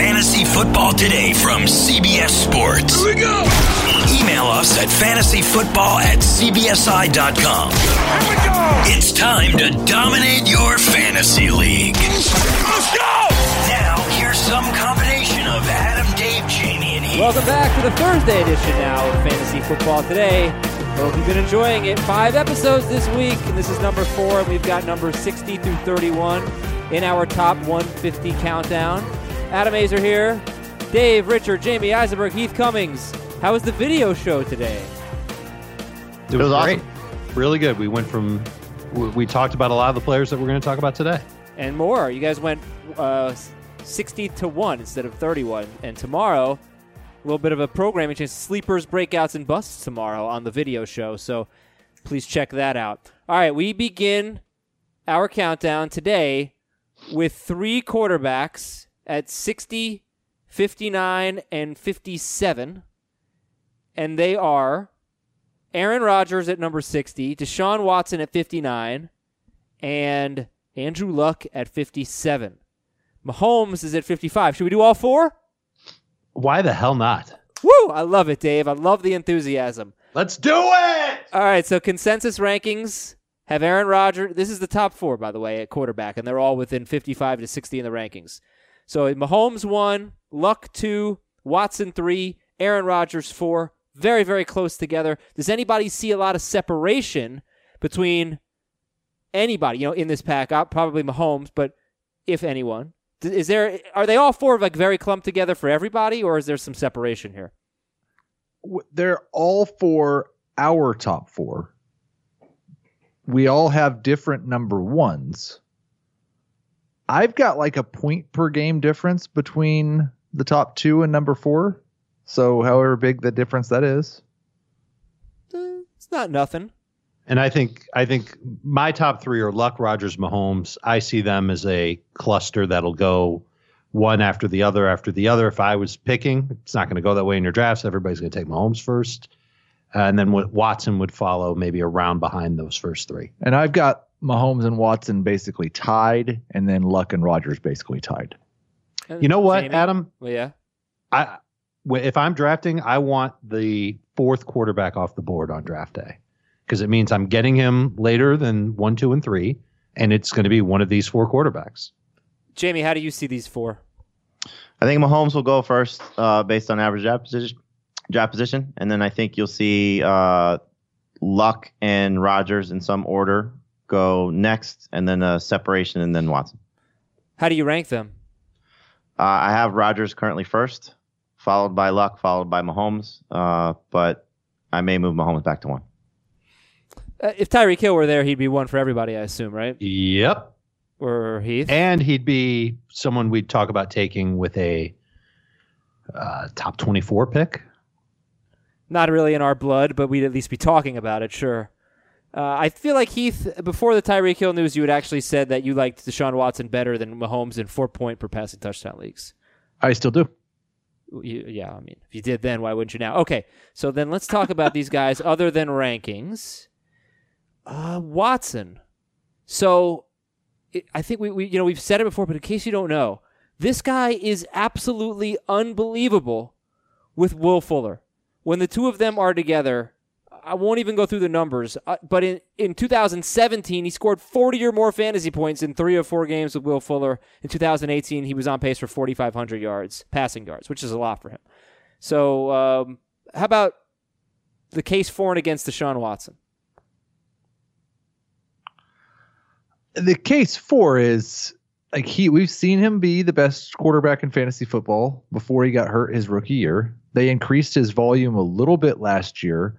Fantasy Football Today from CBS Sports. Here we go. Email us at fantasyfootball at cbsi.com. Here we go. It's time to dominate your fantasy league. Let's go. Now, here's some combination of Adam, Dave, Jamie, and Heath. Welcome back to the Thursday edition now of Fantasy Football Today. Hope you've been enjoying it. Five episodes this week, and this is number four, and we've got number 60 through 31 in our top 150 countdown. Adam Aizer here. Dave, Richard, Jamie Eisenberg, Heath Cummings. How was the video show today? It was, great. Really good. We went from, we, we talked about a lot of the players that we're going to talk about today. And more. You guys went uh, 60 to 1 instead of 31. And tomorrow, a little bit of a programming change. Sleepers, breakouts, and busts tomorrow on the video show. So please check that out. All right, we begin our countdown today with three quarterbacks at 60, 59, and 57. And they are Aaron Rodgers at number 60, Deshaun Watson at 59, and Andrew Luck at 57. Mahomes is at 55. Should we do all four? Why the hell not? Woo! I love it, Dave. I love the enthusiasm. Let's do it! All right, so consensus rankings have Aaron Rodgers. This is the top four, by the way, at quarterback, and they're all within 55 to 60 in the rankings. So Mahomes one, Luck two, Watson three, Aaron Rodgers four. Very, very close together. Does anybody see a lot of separation between anybody, you know, in this pack? Uh, Probably Mahomes, but if anyone, is there? Are they all four like very clumped together for everybody, or is there some separation here? they're all for our top four. We all have different number ones. I've got like a point per game difference between the top two and number four. So, however big the difference that is, Eh, It's not nothing. And I think I think my top three are Luck, Rodgers, Mahomes. I see them as a cluster that'll go one after the other after the other. If I was picking, it's not going to go that way in your drafts. Everybody's going to take Mahomes first, and then Watson would follow maybe a round behind those first three. and I've got Mahomes and Watson basically tied, and then Luck and Rodgers basically tied. You know what, Jamie? Adam? Well, yeah. I if I'm drafting, I want the fourth quarterback off the board on draft day because it means I'm getting him later than one, two, and three, and it's going to be one of these four quarterbacks. Jamie, how do you see these four? I think Mahomes will go first uh, based on average draft position, draft position, and then I think you'll see uh, Luck and Rodgers in some order go next, and then a separation, and then Watson. How do you rank them? Uh, I have Rodgers currently first, followed by Luck, followed by Mahomes, uh, but I may move Mahomes back to one. Uh, if Tyreek Hill were there, he'd be one for everybody, I assume, right? Yep. Or Heath? And he'd be someone we'd talk about taking with a uh, top 24 pick. Not really in our blood, but we'd at least be talking about it, sure. Uh, I feel like Heath, before the Tyreek Hill news, you had actually said that you liked Deshaun Watson better than Mahomes in four point per passing touchdown leagues. I still do. You, yeah, I mean, if you did then, why wouldn't you now? Okay, so then let's talk about these guys other than rankings. Uh, Watson. So it, I think we, we, you know, we've said it before, but in case you don't know, this guy is absolutely unbelievable with Will Fuller. When the two of them are together, I won't even go through the numbers, uh, but in, in 2017, he scored 40 or more fantasy points in three or four games with Will Fuller. In 2018, he was on pace for 4,500 yards, passing yards, which is a lot for him. So, um, how about the case for and against Deshaun Watson? the case for is like he we've seen him be the best quarterback in fantasy football before he got hurt his rookie year. They increased his volume a little bit last year.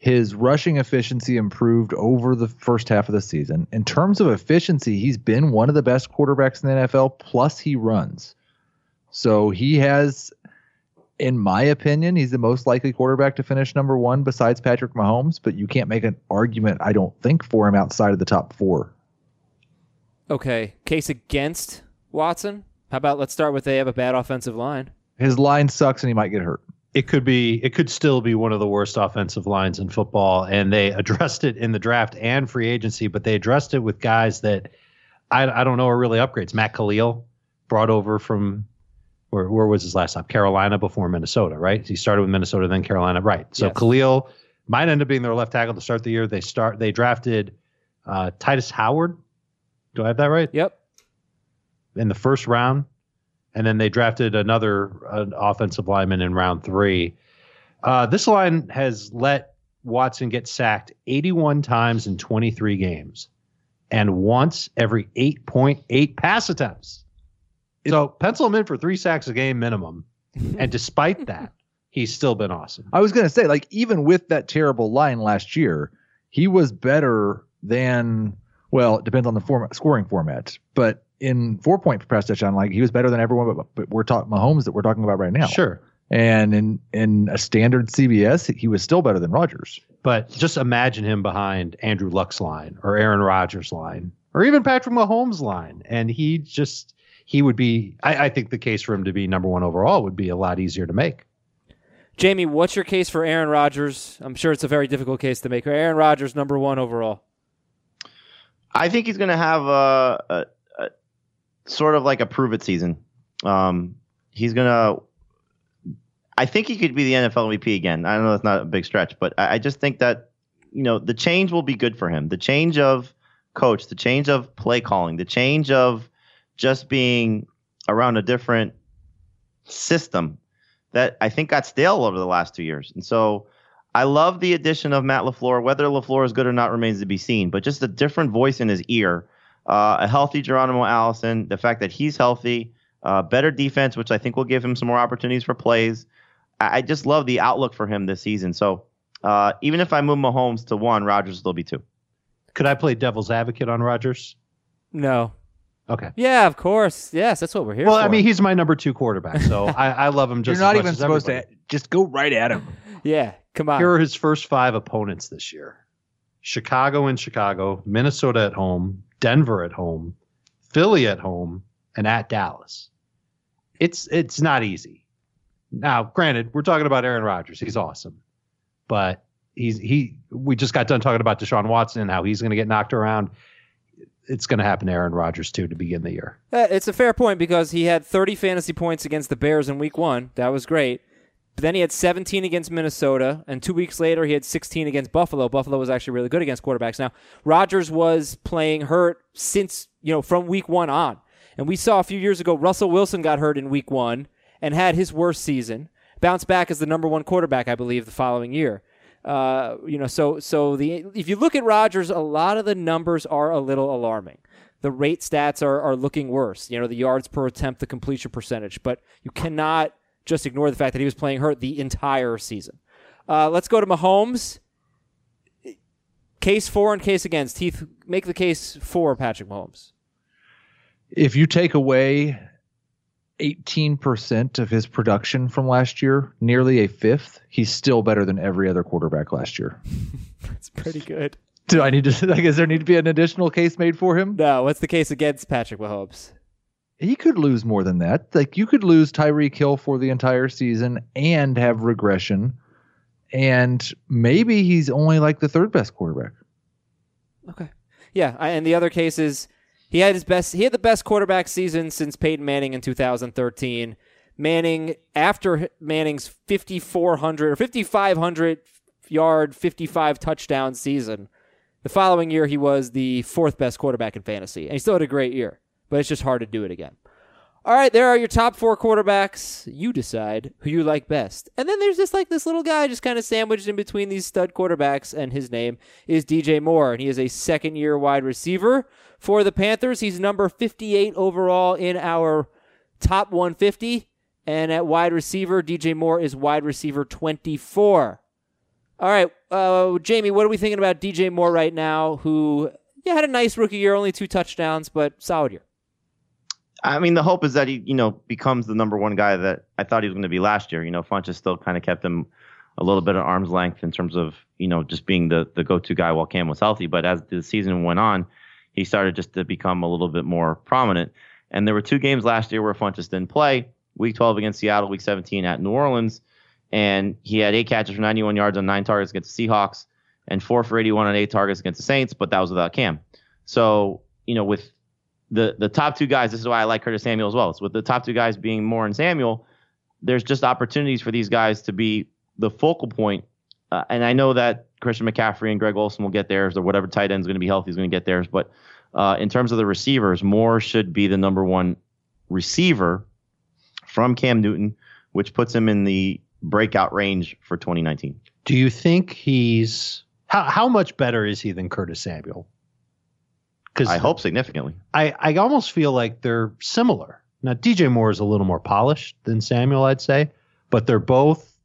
His rushing efficiency improved over the first half of the season. In terms of efficiency, he's been one of the best quarterbacks in the NFL, plus he runs. So he has, in my opinion, he's the most likely quarterback to finish number one besides Patrick Mahomes, but you can't make an argument, I don't think, for him outside of the top four. Okay, case against Watson. How about let's start with they have a bad offensive line. His line sucks and he might get hurt. It could be, it could still be one of the worst offensive lines in football. And they addressed it in the draft and free agency, but they addressed it with guys that I, I don't know are really upgrades. Matt Kalil brought over from Where, where was his last stop? Carolina before Minnesota, right? He started with Minnesota, then Carolina, right? So Yes. Kalil might end up being their left tackle to start the year. They start. They drafted uh, Tytus Howard. Do I have that right? Yep. in the first round, and then they drafted another uh, offensive lineman in round three. Uh, this line has let Watson get sacked 81 times in 23 games, and once every 8.8 pass attempts. So pencil him in for three sacks a game minimum, and despite that, he's still been awesome. I was going to say, like, even with that terrible line last year, he was better than, well, it depends on the format, scoring format, but in four point point pass touchdown, like, he was better than everyone, but, but we're talking Mahomes that we're talking about right now. Sure. And in, in a standard CBS, he was still better than Rodgers. But just imagine him behind Andrew Luck's line or Aaron Rodgers' line or even Patrick Mahomes' line. And he just, he would be, I, I think the case for him to be number one overall would be a lot easier to make. Jamie, what's your case for Aaron Rodgers? I'm sure it's a very difficult case to make. Aaron Rodgers, number one overall. I think he's going to have a, a, a sort of like a prove it season. Um, he's to. I think he could be the NFL MVP again. I don't know that's not a big stretch, but I, I just think that you know the change will be good for him. The change of coach, the change of play calling, the change of just being around a different system that I think got stale over the last two years. And so I love the addition of Matt LaFleur. Whether LaFleur is good or not remains to be seen, but just a different voice in his ear, uh, a healthy Geronimo Allison, the fact that he's healthy, uh, better defense, which I think will give him some more opportunities for plays. I, I just love the outlook for him this season. So uh, even if I move Mahomes to one, Rodgers will still be two. Could I play devil's advocate on Rodgers? No. Okay. Yeah, of course. Yes, that's what we're here for. Well, for. I mean, he's my number two quarterback, so I, I love him just. You're not as much even as supposed everybody. to just go right at him. yeah, come on. Here are his first five opponents this year: Chicago in Chicago, Minnesota at home, Denver at home, Philly at home, and at Dallas. It's it's not easy. Now, granted, we're talking about Aaron Rodgers. He's awesome, but he's he. We just got done talking about Deshaun Watson and how he's going to get knocked around. It's going to happen to Aaron Rodgers too to begin the year. Uh, It's a fair point because he had 30 fantasy points against the Bears in week one. That was great. But then he had 17 against Minnesota, and two weeks later he had 16 against Buffalo. Buffalo was actually really good against quarterbacks. Now, Rodgers was playing hurt since, you know, from week one on. And we saw a few years ago Russell Wilson got hurt in week one and had his worst season. Bounced back as the number one quarterback, I believe, the following year. Uh, you know, so so the if you look at Rodgers, a lot of the numbers are a little alarming. The rate stats are are looking worse. You know, the yards per attempt, the completion percentage, but you cannot just ignore the fact that he was playing hurt the entire season. Uh, let's go to Mahomes. Case for and case against. Heath, make the case for Patrick Mahomes. If you take away 18% of his production from last year, nearly a fifth, he's still better than every other quarterback last year. That's pretty good. Do I need to, like, does there need to be an additional case made for him? No, what's the case against Patrick Mahomes? He could lose more than that. Like, you could lose Tyreek Hill for the entire season and have regression. And maybe he's only like the third best quarterback. Okay. Yeah, I, and the other case is he had his best. He had the best quarterback season since Peyton Manning in 2013. Manning after Manning's 5400 or 5500 yard, 55 touchdown season. The following year, he was the fourth best quarterback in fantasy, and he still had a great year. But it's just hard to do it again. All right, there are your top four quarterbacks. You decide who you like best. And then there's just like this little guy just kind of sandwiched in between these stud quarterbacks, and his name is DJ Moore. And he is a second year wide receiver for the Panthers. He's number 58 overall in our top 150. And at wide receiver, DJ Moore is wide receiver 24. All right, uh, Jamie, what are we thinking about DJ Moore right now, who yeah, had a nice rookie year, only two touchdowns, but solid year. I mean, the hope is that he, you know, becomes the number one guy that I thought he was going to be last year. You know, Funchess still kind of kept him a little bit at arm's length in terms of, you know, just being the, the go-to guy while Cam was healthy. But as the season went on, he started just to become a little bit more prominent. And there were two games last year where Funchess didn't play. Week 12 against Seattle, Week 17 at New Orleans, and he had eight catches for 91 yards on nine targets against the Seahawks, and four for 81 on eight targets against the Saints. But that was without Cam. So, you know, with the the top two guys. This is why I like Curtis Samuel as well. It's with the top two guys being Moore and Samuel. There's just opportunities for these guys to be the focal point. Uh, and I know that Christian McCaffrey and Greg Olsen will get theirs, or whatever tight end is going to be healthy is going to get theirs. But uh, in terms of the receivers, Moore should be the number one receiver from Cam Newton, which puts him in the breakout range for 2019. Do you think he's how how much better is he than Curtis Samuel? Because I hope significantly. I, I almost feel like they're similar. Now DJ Moore is a little more polished than Samuel, I'd say, but they're both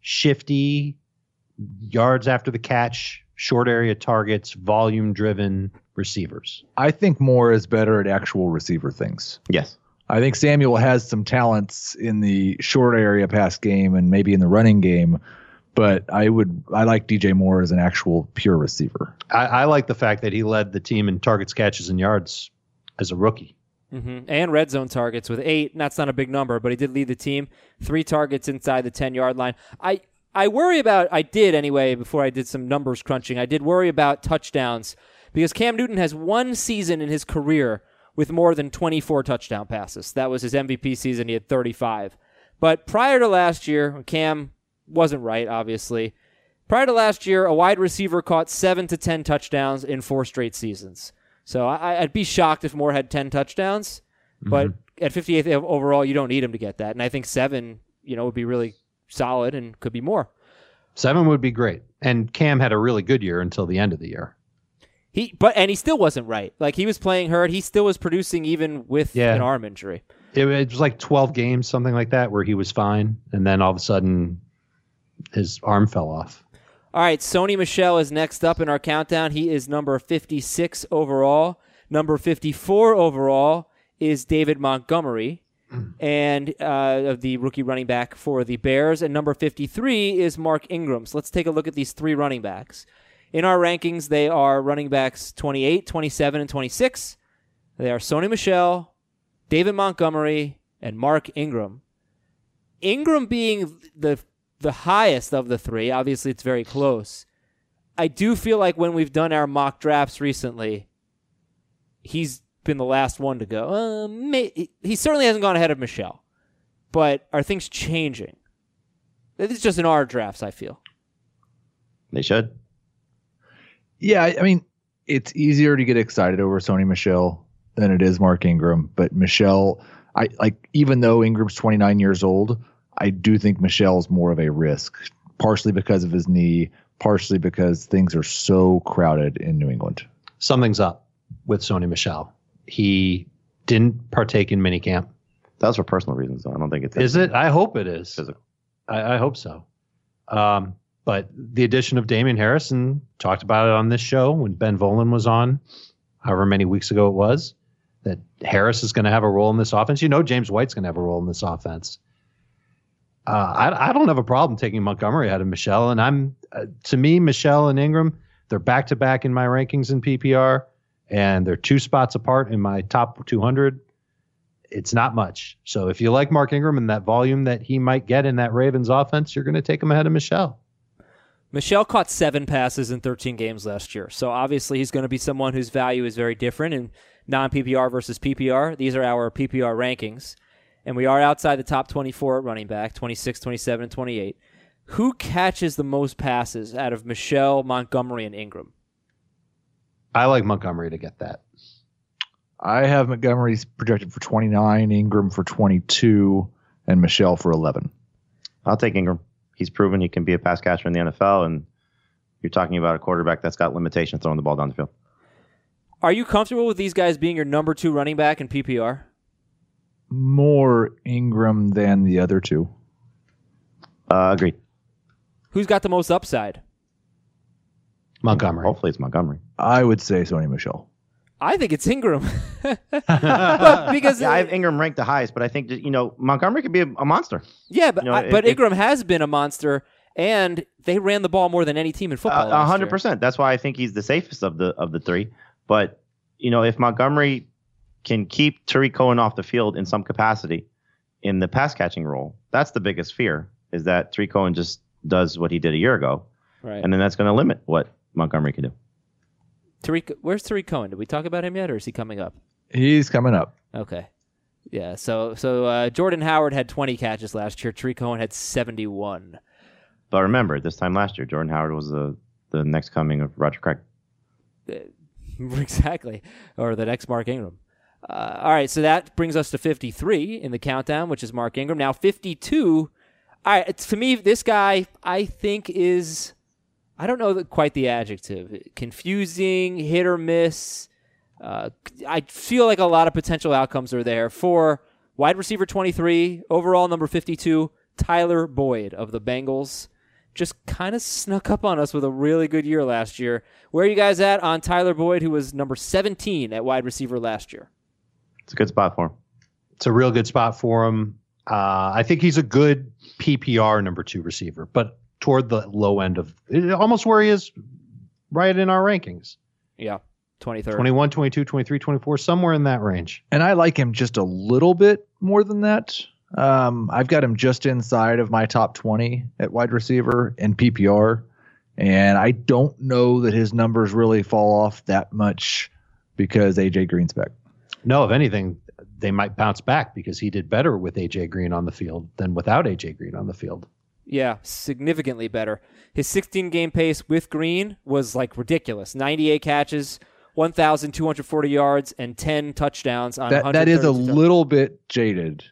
shifty, yards after the catch, short area targets, volume driven receivers. I think Moore is better at actual receiver things. Yes. I think Samuel has some talents in the short area pass game and maybe in the running game, but I would I like DJ Moore as an actual pure receiver. I, I like the fact that he led the team in targets, catches, and yards as a rookie. hmm And red zone targets with eight. That's not a big number, but he did lead the team. Three targets inside the 10 yard line. I, I worry about, I did anyway, before I did some numbers crunching, I did worry about touchdowns because Cam Newton has one season in his career with more than 24 touchdown passes. That was his MVP season. He had 35. But prior to last year, Cam wasn't right, obviously. Prior to last year, a wide receiver caught seven to 10 touchdowns in four straight seasons. So I, I'd be shocked if Moore had 10 touchdowns. But mm-hmm. at 58th overall, you don't need him to get that. And I think seven, you know, would be really solid and could be more. Seven would be great. And Cam had a really good year until the end of the year. He, but and he still wasn't right. Like he was playing hurt. He still was producing even with Yeah. an arm injury. It, it was like 12 games, something like that, where he was fine. And then all of a sudden, his arm fell off. All right, Sony Michel is next up in our countdown. He is number 56 overall. Number 54 overall is David Montgomery, and uh, the rookie running back for the Bears. And number 53 is Mark Ingram. So let's take a look at these three running backs. In our rankings, they are running backs 28, 27, and 26. They are Sony Michel, David Montgomery, and Mark Ingram. Ingram being the the highest of the three. Obviously, it's very close. I do feel like when we've done our mock drafts recently, he's been the last one to go. Uh, may, he certainly hasn't gone ahead of Michel, but are things changing? It's just in our drafts. I feel. They should. Yeah, I I mean, it's easier to get excited over Sony Michel than it is Mark Ingram. But Michel, I like even though Ingram's 29 years old, I do think Michel's more of a risk, partially because of his knee, partially because things are so crowded in New England. Something's up with Sony Michel. He didn't partake in minicamp. That was for personal reasons. Though. I don't think it's Is it? I hope it is. Physical. I, I hope so. Um, but the addition of Damian Harrison talked about it on this show when Ben Volin was on, however many weeks ago it was, that Harris is going to have a role in this offense. You know, James White's going to have a role in this offense. Uh, I, I don't have a problem taking Montgomery out of Michel, and I'm uh, to me Michel and Ingram they're back to back in my rankings in PPR, and they're two spots apart in my top 200 it's not much. So if you like Mark Ingram and that volume that he might get in that Ravens offense, you're going to take him ahead of Michel. Michel caught seven passes in 13 games last year. So obviously he's going to be someone whose value is very different in non PPR versus PPR. These are our PPR rankings. And we are outside the top 24 at running back 26, 27, and 28. Who catches the most passes out of Michel, Montgomery, and Ingram? I like Montgomery to get that. I have Montgomery's projected for 29, Ingram for 22, and Michel for 11. I'll take Ingram. He's proven he can be a pass catcher in the NFL, and you're talking about a quarterback that's got limitations throwing the ball down the field. Are you comfortable with these guys being your number two running back in PPR? More Ingram than the other two. Uh, agreed. Who's got the most upside? Montgomery. Hopefully, it's Montgomery. I would say Sony Michel. I think it's Ingram. Because Yeah, I have Ingram ranked the highest, but I think that, you know Montgomery could be a, a monster. Yeah, but You know, I, but if- Ingram has been a monster, and they ran the ball more than any team in football. A hundred year. percent. That's why I think he's the safest of the of the three. But you know, if Montgomery can keep Tarik Cohen off the field in some capacity in the pass catching role, that's the biggest fear. Is that Tarik Cohen just does what he did a year ago, Right. and then that's going to limit what Montgomery can do. Tarik, where's Tarik Cohen? Did we talk about him yet, or is he coming up? He's coming up. Okay. Yeah. So so uh, Jordan Howard had 20 catches last year. Tarik Cohen had 71. But remember, this time last year, Jordan Howard was the the next coming of Roger Craig. exactly. Or the next Mark Ingram. Uh, all right, so that brings us to 53 in the countdown, which is Mark Ingram. Now 52. All right, to me, this guy I think is I don't know the, quite the adjective. Confusing, hit or miss. Uh, I feel like a lot of potential outcomes are there for wide receiver 23, overall number 52, Tyler Boyd of the Bengals. Just kind of snuck up on us with a really good year last year. Where are you guys at on Tyler Boyd, who was number 17 at wide receiver last year? It's a good spot for him. It's a real good spot for him. Uh, I think he's a good PPR number two receiver, but toward the low end of almost where he is right in our rankings. Yeah, 23rd. 21, 22, 23, 24, somewhere in that range. And I like him just a little bit more than that. Um, I've got him just inside of my top 20 at wide receiver in PPR. And I don't know that his numbers really fall off that much because AJ Green's back. No, if anything, they might bounce back because he did better with AJ Green on the field than without AJ Green on the field. Yeah, significantly better. His 16 game pace with Green was like ridiculous 98 catches, 1,240 yards, and 10 touchdowns on that, that is a 132 little bit jaded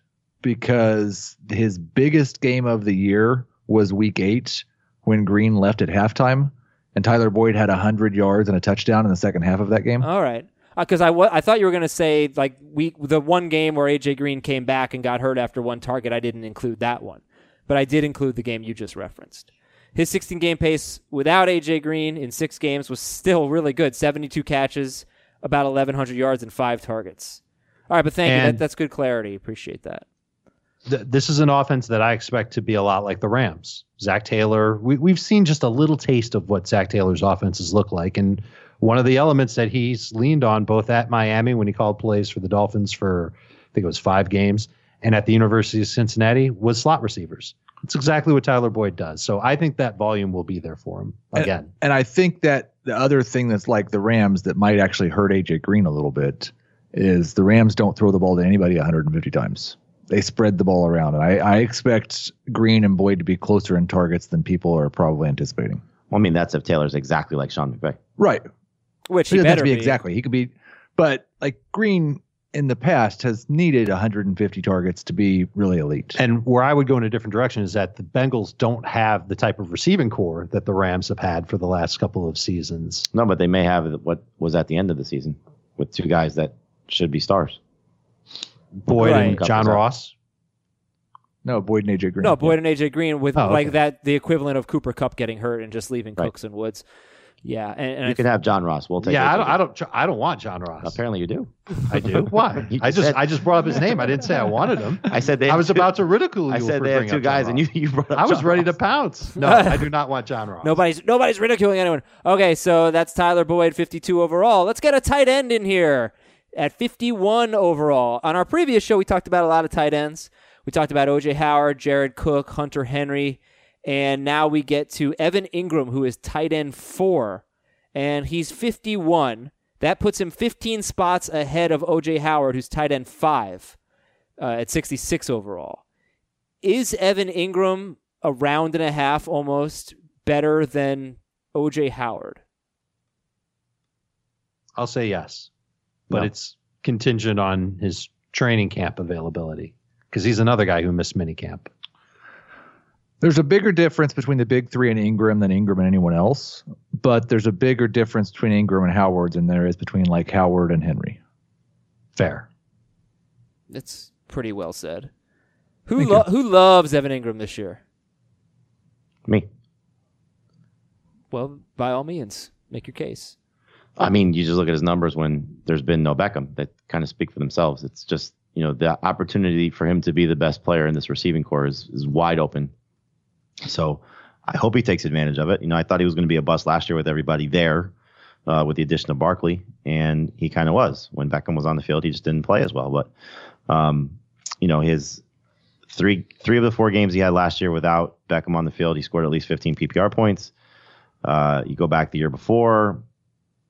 because his biggest game of the year was week eight when Green left at halftime. And Tyler Boyd had 100 yards and a touchdown in the second half of that game. All right. Uh, because I wa- I thought you were going to say like we the one game where AJ Green came back and got hurt after one target. I didn't include that one, but I did include the game you just referenced. His 16 game pace without AJ Green in six games was still really good. 72 catches, about 1,100 yards, and five targets. All right, but thank you. That, that's good clarity. Appreciate that. Th- this is an offense that I expect to be a lot like the Rams. Zac Taylor, we, we've seen just a little taste of what Zac Taylor's offenses look like. And one of the elements that he's leaned on both at Miami when he called plays for the Dolphins for, I think it was five games, and at the University of Cincinnati was slot receivers. It's exactly what Tyler Boyd does. So I think that volume will be there for him again. And I think that the other thing that's like the Rams that might actually hurt AJ Green a little bit is the Rams don't throw the ball to anybody 150 times. They spread the ball around. And I, I expect Green and Boyd to be closer in targets than people are probably anticipating. Well, I mean, that's if Taylor's exactly like Sean McVay. Right. Which He he better be be. exactly. He could be, but like Green in the past has needed 150 targets to be really elite. And where I would go in a different direction is that the Bengals don't have the type of receiving corps that the Rams have had for the last couple of seasons. No, but they may have what was at the end of the season with two guys that should be stars. Boyd Right. and John Ross. No, Boyd and AJ Green. No, Boyd and AJ Green with Oh, like okay. that the equivalent of Cooper Kupp getting hurt and just leaving Right. Cooks and Woods. Yeah, and, and You I can have John Ross. We'll take. Yeah, I don't, I don't, I don't want John Ross. Apparently, you do. I do. Why? I just, said- I just brought up his name. I didn't say I wanted him. I said they. I was two- about to ridicule you. I said for they have two guys, and you you brought up. I was John ready Ross. to pounce. No, I do not want John Ross. Nobody's nobody's ridiculing anyone. Okay, so that's Tyler Boyd, 52 overall. Let's get a tight end in here at 51 overall. On our previous show, we talked about a lot of tight ends. We talked about OJ Howard, Jared Cook, Hunter Henry, and now we get to Evan Engram, who is tight end four, and he's 51. That puts him 15 spots ahead of OJ Howard, who's tight end five uh, at 66 overall. Is Evan Engram a round and a half almost better than OJ Howard? I'll say yes, but No. it's contingent on his training camp availability because he's another guy who missed minicamp. There's a bigger difference between the big three and Engram than Engram and anyone else, but there's a bigger difference between Engram and Howard than there is between like Howard and Henry. Fair. That's pretty well said. Who lo- who loves Evan Engram this year? Me. Well, by all means, make your case. I mean, you just look at his numbers when there's been no Beckham that kind of speak for themselves. It's just, you know, the opportunity for him to be the best player in this receiving corps is, is wide open. So I hope he takes advantage of it. You know, I thought he was going to be a bust last year with everybody there uh, with the addition of Barkley, and he kind of was. When Beckham was on the field, he just didn't play as well. But, um, you know, his three three of the four games he had last year without Beckham on the field, he scored at least 15 PPR points. Uh, you go back the year before,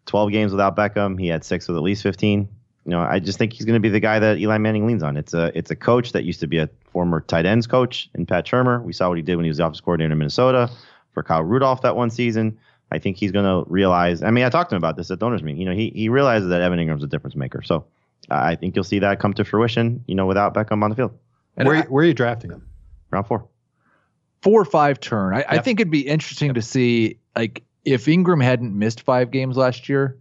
12 games without Beckham. He had six with at least 15. You know, I just think he's going to be the guy that Eli Manning leans on. It's a it's a coach that used to be a former tight ends coach in Pat Shurmur. We saw what he did when he was the office coordinator in Minnesota for Kyle Rudolph that one season. I think he's going to realize. I mean, I talked to him about this at donors meeting. You know, he he realizes that Evan Engram's a difference maker. So uh, I think you'll see that come to fruition. You know, without Beckham on the field, And where, I- where are you drafting him? round four. four or five turn. I, I think it'd be interesting to see like if Engram hadn't missed five games last year,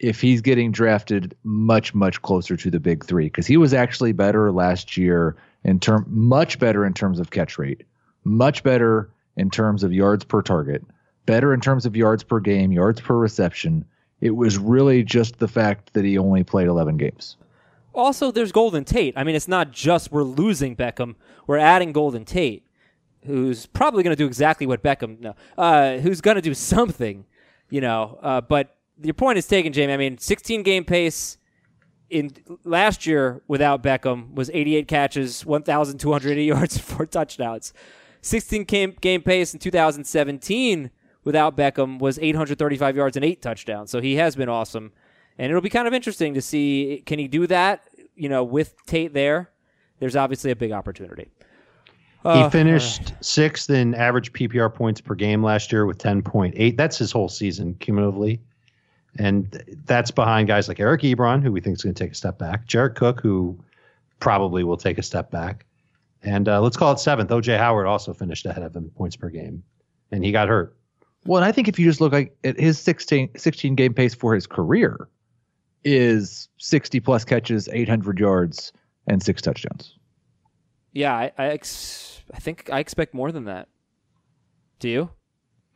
if he's getting drafted much much closer to the big three because he was actually better last year in term much better in terms of catch rate, much better in terms of yards per target, better in terms of yards per game, yards per reception. It was really just the fact that he only played 11 games. Also, there's Golden Tate. I mean, it's not just we're losing Beckham; we're adding Golden Tate, who's probably going to do exactly what Beckham. No, uh, who's going to do something, you know. Uh, but your point is taken, Jamie. I mean, 16 game pace in last year without Beckham was 88 catches, 1,280 yards, four touchdowns. 16 game game pace in 2017 without Beckham was 835 yards and eight touchdowns. So he has been awesome, and it'll be kind of interesting to see can he do that. You know, with Tate there, there's obviously a big opportunity. Uh, he finished sixth in average PPR points per game last year with 10.8. That's his whole season cumulatively. And that's behind guys like Eric Ebron, who we think is going to take a step back, Jared Cook, who probably will take a step back. And uh, let's call it seventh. OJ Howard also finished ahead of him points per game, and he got hurt. Well, and I think if you just look like at his 16, 16 game pace for his career is 60 plus catches, 800 yards, and six touchdowns. yeah, I I, ex- I think I expect more than that. Do you?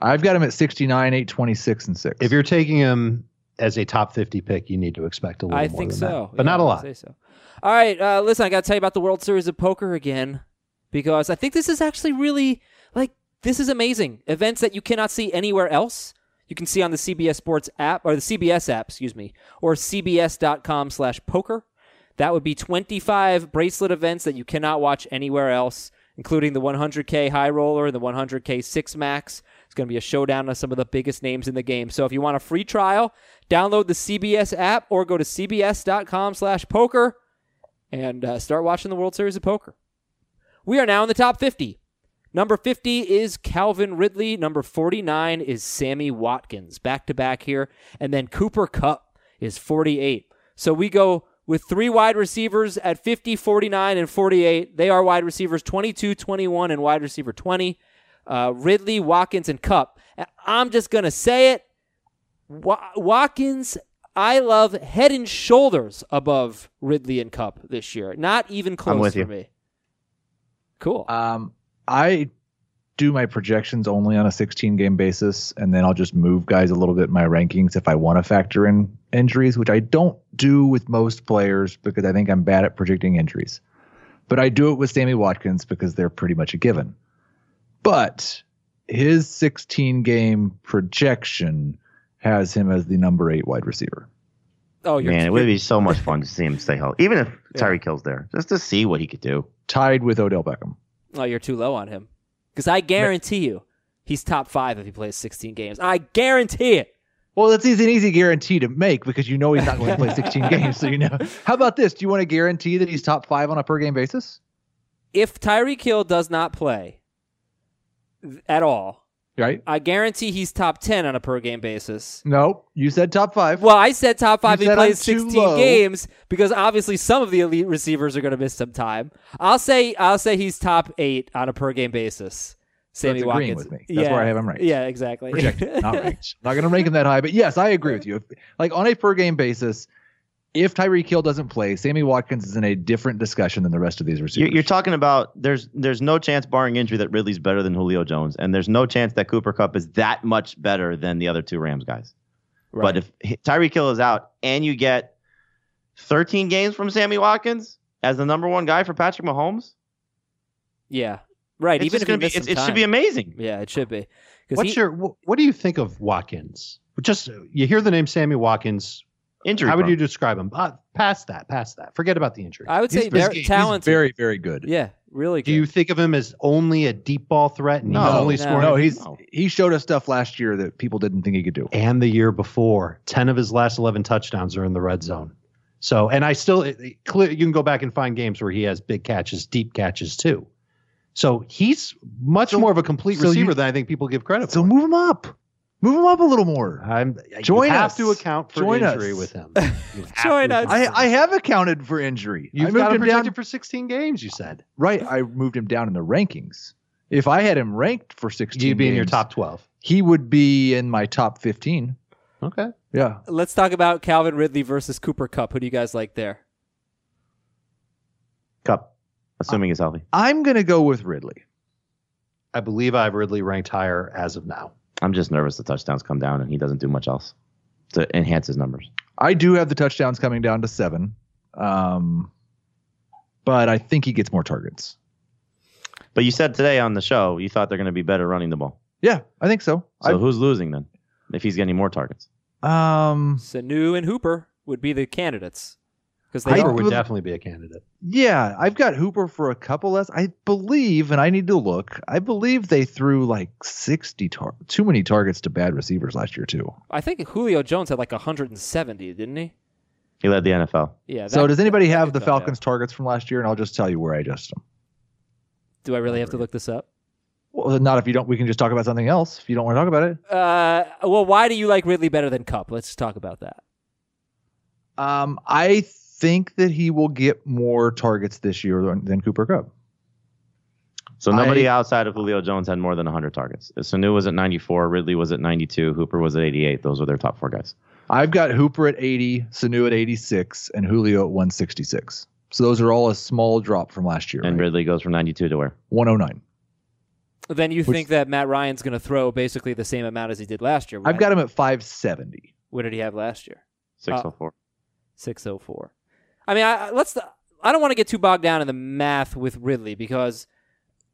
I've got him at 69, 826, and six. If you're taking him as a top 50 pick, you need to expect a little I more I think than so, that. but Yeah, not a would lot. Say so. All right, uh, listen, I got to tell you about the World Series of Poker again because I think this is actually really like this is amazing. Events that you cannot see anywhere else. You can see on the CBS Sports app or the CBS app, excuse me, or cbs.com slash poker. That would be 25 bracelet events that you cannot watch anywhere else, including the 100K High Roller and the 100K Six Max. It's going to be a showdown of some of the biggest names in the game. So if you want a free trial, download the CBS app or go to cbs.com/poker and uh, start watching the World Series of Poker. We are now in the top 50. Number 50 is Calvin Ridley. Number 49 is Sammy Watkins. Back to back here. And then Cooper Kupp is 48. So we go with three wide receivers at 50, 49, and 48. They are wide receivers 22, 21, and wide receiver 20. Uh, Ridley, Watkins, and Kupp. And I'm just going to say it. Wa- Watkins, I love head and shoulders above Ridley and Kupp this year. Not even close with for you. me. Cool. um, I do my projections only on a 16 game basis, and then I'll just move guys a little bit in my rankings if I want to factor in injuries, which I don't do with most players because I think I'm bad at predicting injuries. But I do it with Sammy Watkins because they're pretty much a given. But his 16 game projection has him as the number eight wide receiver. oh, you're, Man, it would be so much fun to see him stay healthy, even if Tyreek Hill's there, just to see what he could do. Tied with Odell Beckham. Oh, you're too low on him. Because I guarantee you, he's top five if he plays 16 games. I guarantee it. Well, that's easy, an easy guarantee to make because you know he's not going to play 16 games. So you know. How about this? Do you want to guarantee that he's top five on a per game basis? If Tyreek Hill does not play th- at all, Right? I guarantee he's top 10 on a per game basis. No, you said top five. Well, I said top five. You He plays 16 low. games because obviously some of the elite receivers are going to miss some time. I'll say I'll say he's top eight on a per game basis. Sammy agreeing Watkins. with me. That's where I have him ranked. Yeah, exactly. projected, not ranked. Not going to rank him that high, but yes, I agree with you. If, like on a per game basis, if Tyreek Hill doesn't play, Sammy Watkins is in a different discussion than the rest of these receivers. you're talking about there's there's no chance, barring injury, that Ridley's better than Julio Jones, and there's no chance that Cooper Kupp is that much better than the other two Rams guys. Right. But if H- Tyreek Hill is out and you get 13 games from Sammy Watkins as the number one guy for Patrick Mahomes, yeah, right. it's Even if gonna be, missed it's, it should be amazing. Yeah, it should be. What's he- your what do you think of Watkins? Just you hear the name Sammy Watkins. Injury. How would you describe him? Uh, past that, past that. Forget about the injury. I would say He's- they're he's- talented. He's very, very good. yeah, really good. do you think of him as only a deep ball threat and he's No, only no. scoring? No, he's No. he showed us stuff last year that people didn't think he could do. and the year before, ten of his last eleven touchdowns are in the red zone. So, and I still, it, it, clear, you can go back and find games where he has big catches, deep catches too. So he's much So- more of a complete so receiver you- than I think people give credit So for. move him up. Move him up a little more. I'm, Join you have us. to account for Join injury us. with him. Join us. I, I have accounted for injury. You've moved got him him down. for 16 games. You said Right, I moved him down in the rankings. If I had him ranked for 16, you'd be in your top 12. He would be in my top 15. Okay. Yeah. Let's talk about Calvin Ridley versus Cooper Kupp. Who do you guys like there? Kupp, assuming he's healthy. I'm going to go with Ridley. I believe I have Ridley ranked higher as of now. I'm just nervous the touchdowns come down and he doesn't do much else to enhance his numbers. I do have the touchdowns coming down to seven. Um, but I think he gets more targets. But you said today on the show you thought they're going to be better running the ball. Yeah, I think so. So who's losing then? If he's getting more targets, um, Sanu and Hooper would be the candidates because Hooper would bel- definitely be a candidate. yeah, I've got Hooper for a couple less. I believe, and I need to look. I believe they threw like 60 tar- too many targets to bad receivers last year too. I think Julio Jones had like 170, didn't he? he led the NFL. Yeah. so does anybody have could the go Falcons targets from last year? And I'll just tell you where I adjusted them. Do I really have to look this up? Well, not if you don't. We can just talk about something else. If you don't want to talk about it, Uh, well, why do you like Ridley better than Kupp? Let's talk about that. um, I think that he will get more targets this year than, than Cooper Kupp. So nobody I- outside of Julio Jones had more than 100 targets. Sanu was at 94, Ridley was at 92, Hooper was at 88. Those were their top four guys. I've got Hooper at 80, Sanu at 86, and Julio at 166. So those are all a small drop from last year. And right? Ridley goes from 92 to where? 109. Then you Which- think that Matt Ryan's going to throw basically the same amount as he did last year? I've got him at 570. What did he have last year? 604. 604. I mean, I, let's. I don't want to get too bogged down in the math with Ridley because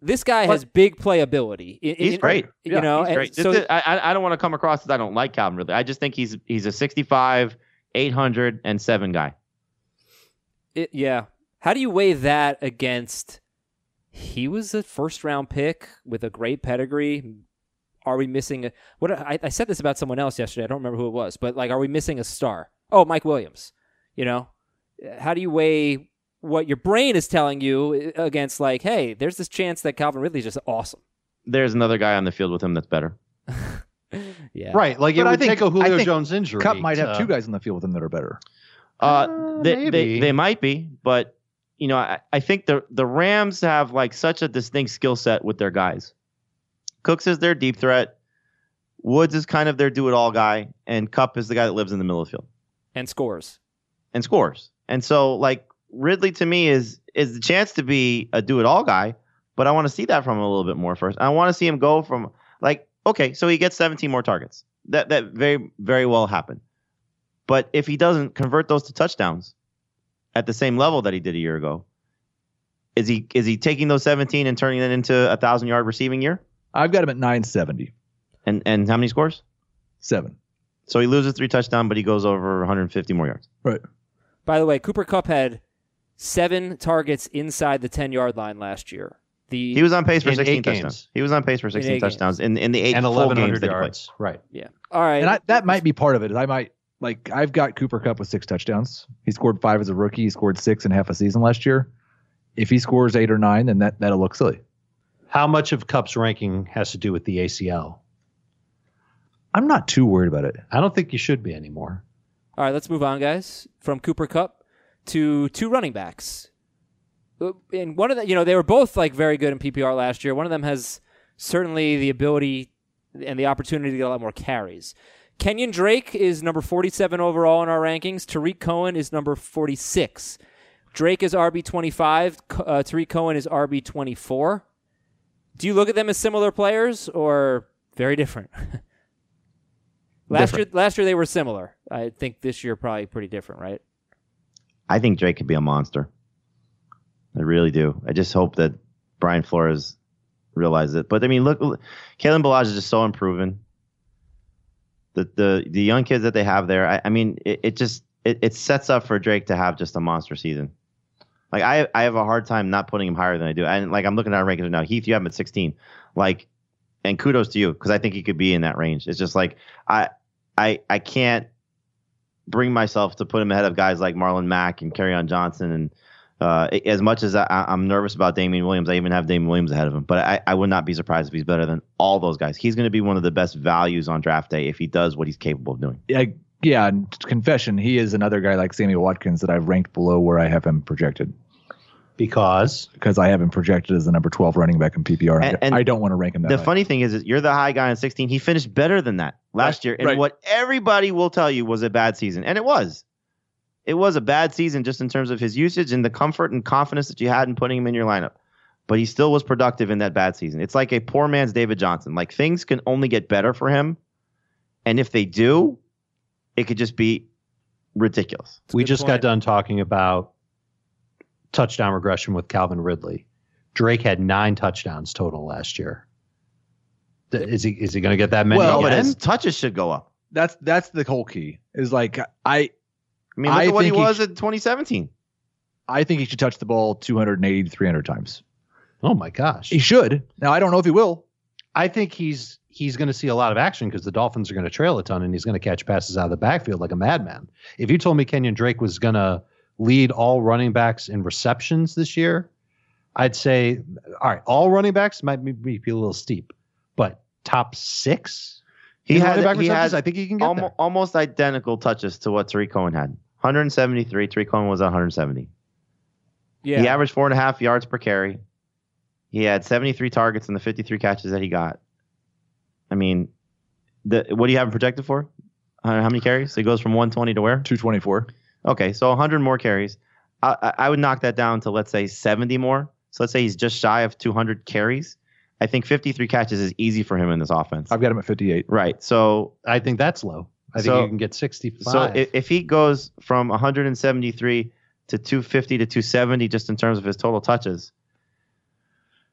this guy has big playability. I- He's I- great. You Yeah, know, great. so is- I, I- I don't want to come across as I don't like Calvin Ridley. I just think he's he's a 65, 807 guy. it, yeah. How do you weigh that against? He was a first round pick with a great pedigree. Are we missing a what? I, I said this about someone else yesterday. I don't remember who it was, but like, are we missing a star? Oh, Mike Williams. You know, how do you weigh what your brain is telling you against like, hey, there's this chance that Calvin Ridley's just awesome. There's another guy on the field with him that's better. Yeah, Right. Like it I would think- take a I Julio think Jones injury. Kupp might have two guys in the field with him that are better. Uh, Uh, they, they maybe. they might be, but you know, I, I think the the Rams have like such a distinct skill set with their guys. Cooks is their deep threat. Woods is kind of their do it all guy, and Kupp is the guy that lives in the middle of the field and scores. and scores. And so, like Ridley to me is is the chance to be a do it all guy, but I want to see that from him a little bit more first. I want to see him go from like okay, so he gets 17 more targets. That that very very well happened. But if he doesn't convert those to touchdowns at the same level that he did a year ago, is he is he taking those 17 and turning it into a thousand yard receiving year? I've got him at 970. And and how many scores? Seven. So he loses three touchdowns, but he goes over 150 more yards. Right. By the way, Cooper Kupp had seven targets inside the ten yard line last year. The He was on pace for 16 eight touchdowns. games. He was on pace for 16 eight touchdowns in in the eight and full games 1,100 that he played. yards. Right. yeah. All right. And I, that might be part of it. I might like I've got Cooper Kupp with six touchdowns. He scored five as a rookie. He scored six in half a season last year. If he scores eight or nine, then that that'll look silly. How much of Kupp's ranking has to do with the ACL? I'm not too worried about it. I don't think you should be anymore. All right, let's move on, guys. From Cooper Kupp to two running backs. Uh, And one of the, you know, they were both like very good in PPR last year. One of them has certainly the ability and the opportunity to get a lot more carries. Kenyan Drake is number 47 overall in our rankings. Tarik Cohen is number 46. Drake is RB 25. Uh, Tarik Cohen is RB 24. Do you look at them as similar players or very different? last year, last year they were similar. I think this year probably pretty different, right? I think Drake could be a monster. I really do. I just hope that Brian Flores realizes it. But I mean, look, look Kalen Ballage is just so improving. The the the young kids that they have there, I, I mean, it, it just it, it sets up for Drake to have just a monster season. Like I I have a hard time not putting him higher than I do. And like I'm looking at our rankings now. Heath, you have him at 16. Like, and kudos to you because I think he could be in that range. It's just like I I I can't bring myself to put him ahead of guys like Marlon Mack and on Johnson. And uh, as much as I, I'm nervous about Damien Williams, I even have Damien Williams ahead of him. But I, I would not be surprised if he's better than all those guys. He's going to be one of the best values on draft day if he does what he's capable of doing. Yeah, yeah. Confession: He is another guy like Sammy Watkins that I've ranked below where I have him projected because because I have him projected as the number 12 running back in PPR. And- and I don't want to rank him that The high. funny thing is, is you're the high guy in 16. He finished better than that last Right, year, and right. what everybody will tell you was a bad season, and it was. It was a bad season just in terms of his usage and the comfort and confidence that you had in putting him in your lineup. But he still was productive in that bad season. It's like a poor man's David Johnson. Like things can only get better for him, and if they do, it could just be ridiculous. a we just point. got done talking about touchdown regression with Calvin Ridley. Drake had nine touchdowns total last year. Is he is he going to get that many Well, No, but again? his touches should go up. that's that's the whole key. Is like I I mean, look I at what he think he was sh- in 2017. I think he should touch the ball 280 to 300 times. oh my gosh! He should. Now I don't know if he will. I think he's he's going to see a lot of action because the Dolphins are going to trail a ton, and he's going to catch passes out of the backfield like a madman. If you told me Kenyan Drake was going to lead all running backs in receptions this year, I'd say, all right, all running backs might be, be a little steep, but top six. He in had back he receptions, had I think he can get almost, there. almost identical touches to what Tarik Cohen had. 173. Tarik Cohen was 170. Yeah. He averaged four and a half yards per carry. He had 73 targets in the 53 catches that he got. I mean, the what do you have him projected for? Uh, how many carries? So he goes from 120 to where? 224. Okay, so 100 more carries. I, I, I would knock that down to let's say 70 more. So let's say he's just shy of 200 carries. I think 53 catches is easy for him in this offense. I've got him at 58. Right. So I think that's low. I think So- you can get 65. So if, if he goes from 173 to 250 to 270, just in terms of his total touches,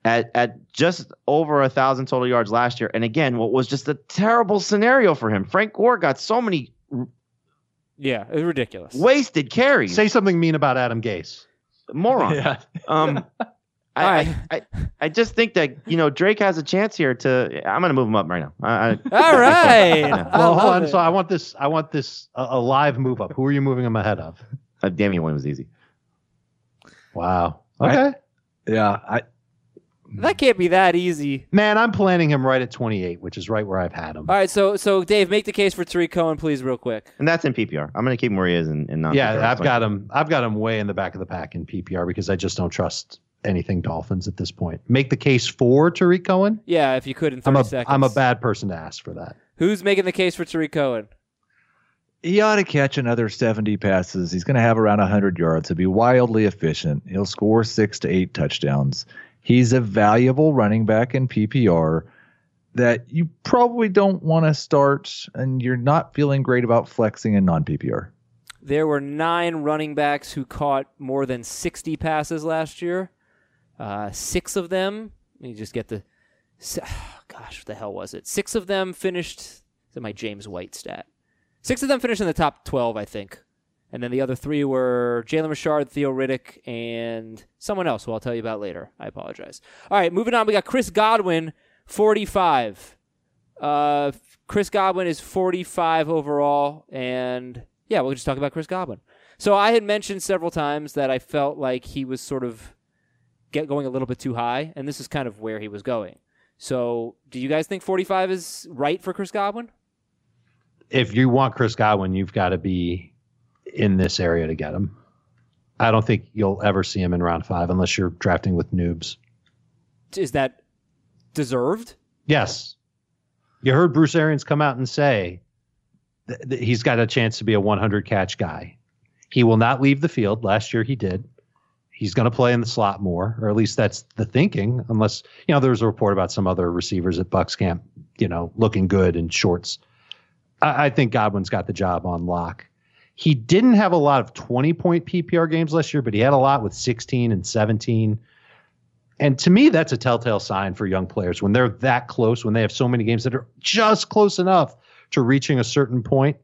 at at just over a thousand total yards last year, and again, what was just a terrible scenario for him. Frank Gore got so many Yeah, it was ridiculous. wasted carries. Say something mean about Adam Gase. moron. Yeah. Um, I, I, I I just think that you know Drake has a chance here to. I'm going to move him up right now. I, I, All right. I Well, love hold on. it. So I want this. I want this a, a live move up. Who are you moving him ahead of? uh, Damien Williams was easy. Wow. I- Okay. Yeah. I that can't be that easy. Man, I'm planning him right at 28, which is right where I've had him. All right, so so Dave, make the case for Tarik Cohen, please, real quick. And that's in PPR. I'm going to keep him where he is in, in non yeah, I've got him. I've got him way in the back of the pack in PPR because I just don't trust anything Dolphins at this point. Make the case for Tarik Cohen. Yeah, if you could in I'm thirty a seconds. am a bad person to ask for that. Who's making the case for Tarik Cohen? he ought to catch another 70 passes. He's going to have around 100 yards. He'll be wildly efficient. He'll score six to eight touchdowns. He's a valuable running back in PPR that you probably don't want to start, and you're not feeling great about flexing in non PPR. There were nine running backs who caught more than 60 passes last year. Uh, six of them, let me just get the. Gosh, what the hell was it? Six of them finished. Is my James White stat? Six of them finished in the top 12, I think. And then the other three were Jalen Richard, Theo Riddick, and someone else who I'll tell you about later. I apologize. All right, moving on. We got Chris Godwin, 45. Uh, Chris Godwin is 45 overall, and yeah, we'll just talk about Chris Godwin. So I had mentioned several times that I felt like he was sort of get going a little bit too high, and this is kind of where he was going. So, do you guys think 45 is right for Chris Godwin? If you want Chris Godwin, you've got to be in this area to get him. I don't think you'll ever see him in round five unless you're drafting with noobs. Is that deserved? Yes. You heard Bruce Arians come out and say th- he's got a chance to be a 100 catch guy. He will not leave the field. Last year he did. He's going to play in the slot more, or at least that's the thinking. Unless you know, there was a report about some other receivers at Bucks camp, you know, looking good in shorts. I, I think Godwin's got the job on lock. He didn't have a lot of 20 point PPR games last year, but he had a lot with 16 and 17. And to me, that's a telltale sign for young players when they're that close, when they have so many games that are just close enough to reaching a certain point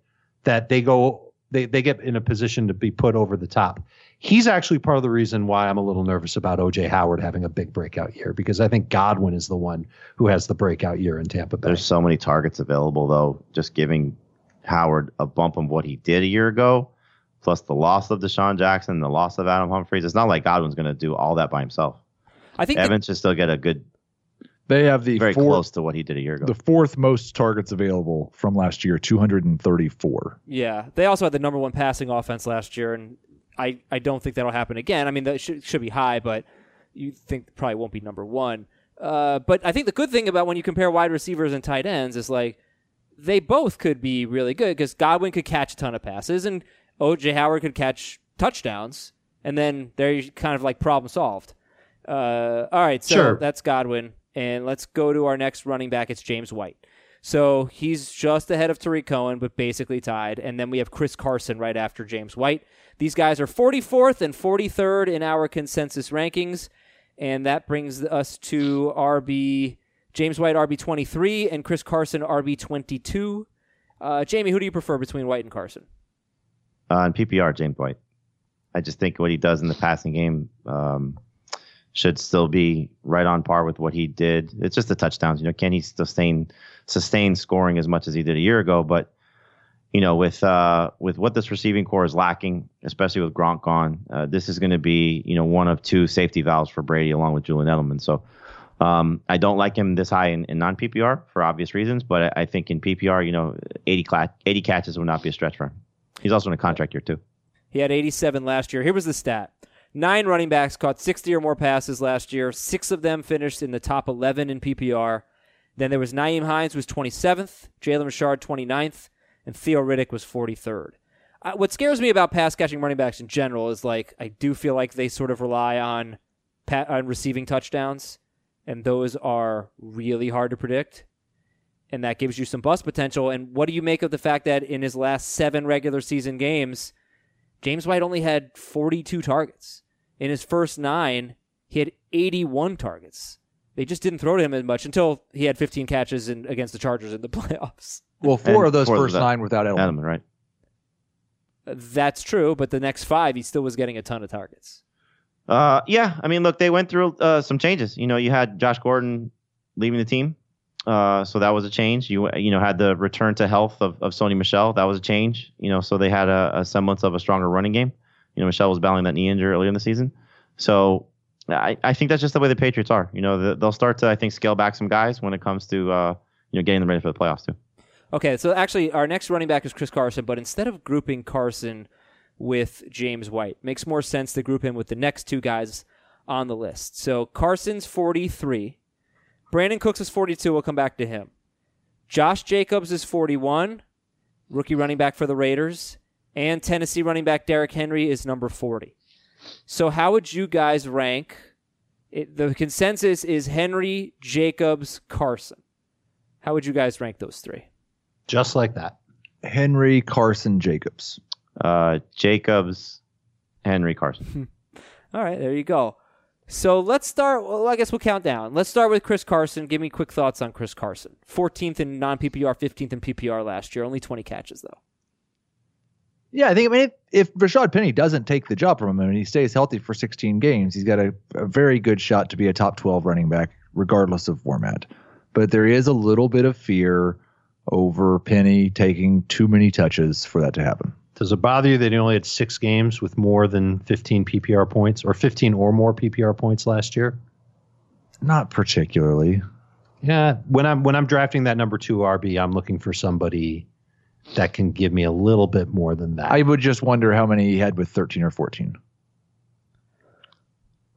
that they go, they, they get in a position to be put over the top. He's actually part of the reason why I'm a little nervous about OJ Howard having a big breakout year because I think Godwin is the one who has the breakout year in Tampa Bay. There's so many targets available, though. Just giving Howard a bump of what he did a year ago, plus the loss of DeSean Jackson, the loss of Adam Humphries. It's not like Godwin's going to do all that by himself. I think Evans should still get a good, They have the very fourth, close to what he did a year ago. the fourth most targets available from last year, 234. Yeah, they also had the number one passing offense last year, and I, I don't think that'll happen again. I mean, that should, should be high, but you think probably won't be number one. Uh, but I think the good thing about when you compare wide receivers and tight ends is like they both could be really good because Godwin could catch a ton of passes and OJ Howard could catch touchdowns, and then they're kind of like problem solved. Uh, all right, so Sure. that's Godwin, and let's go to our next running back. It's James White. So he's just ahead of Tarik Cohen, but basically tied. And then we have Chris Carson right after James White. These guys are 44th and 43rd in our consensus rankings. And that brings us to RB James White, RB 23, and Chris Carson, RB 22. Uh, Jamie, who do you prefer between White and Carson? uh, PPR, James White. I just think what he does in the passing game um, should still be right on par with what he did. It's just the touchdowns. You know, can he sustain sustain scoring as much as he did a year ago? But you know, with uh, with what this receiving corps is lacking, especially with Gronk gone, uh, this is going to be you know one of two safety valves for Brady along with Julian Edelman. So. Um, I don't like him this high in, in non PPR for obvious reasons, but I, I think in PPR, you know, 80, cla- 80 catches would not be a stretch for him. He's also in a contract year too. He had 87 last year. Here was the stat. Nine running backs caught 60 or more passes last year. Six of them finished in the top 11 in PPR. Then there was Nyheim Hines was 27th, Jalen Richard 29th, and Theo Riddick was 43rd. Uh, what scares me about pass catching running backs in general is like I do feel like they sort of rely on pa- on receiving touchdowns, and those are really hard to predict. And that gives you some bust potential. And what do you make of the fact that in his last seven regular season games, James White only had 42 targets. In his first nine, he had 81 targets. They just didn't throw to him as much until he had 15 catches in, against the Chargers in the playoffs. Well, four And of those four of first nine without Edelman. Edelman, right? That's true, but the next five, he still was getting a ton of targets. Uh, yeah. I mean, look, they went through uh, some changes. You know, you had Josh Gordon leaving the team, uh, so that was a change. You you know had the return to health of, of Sony Michel, that was a change. You know, so they had a, a semblance of a stronger running game. You know, Michel was battling that knee injury earlier in the season, so I, I think that's just the way the Patriots are. You know, the, they'll start to I think scale back some guys when it comes to uh, you know getting them ready for the playoffs too. Okay, so actually, our next running back is Chris Carson, but instead of grouping Carson with James White, makes more sense to group him with the next two guys on the list. So Carson's 43. Brandin Cooks is 42. We'll come back to him. Josh Jacobs is 41, rookie running back for the Raiders. And Tennessee running back Derrick Henry is number 40. So, how would you guys rank? It, the consensus is Henry, Jacobs, Carson. How would you guys rank those three? Just like that. Henry Carson Jacobs. Uh, Jacobs, Henry Carson. All right, there you go. So let's start. Well, I guess we'll count down. Let's start with Chris Carson. Give me quick thoughts on Chris Carson. 14th in non PPR, 15th in PPR last year. Only 20 catches, though. Yeah, I think. I mean, if, if Rashad Penny doesn't take the job from him and he stays healthy for 16 games, he's got a, a very good shot to be a top 12 running back, regardless of format. But there is a little bit of fear over Penny taking too many touches for that to happen. Does it bother you that he only had six games with more than 15 PPR points or 15 or more PPR points last year? Not particularly. Yeah, when I'm when I'm drafting that number two RB, I'm looking for somebody that can give me a little bit more than that. I would just wonder how many he had with 13 or 14.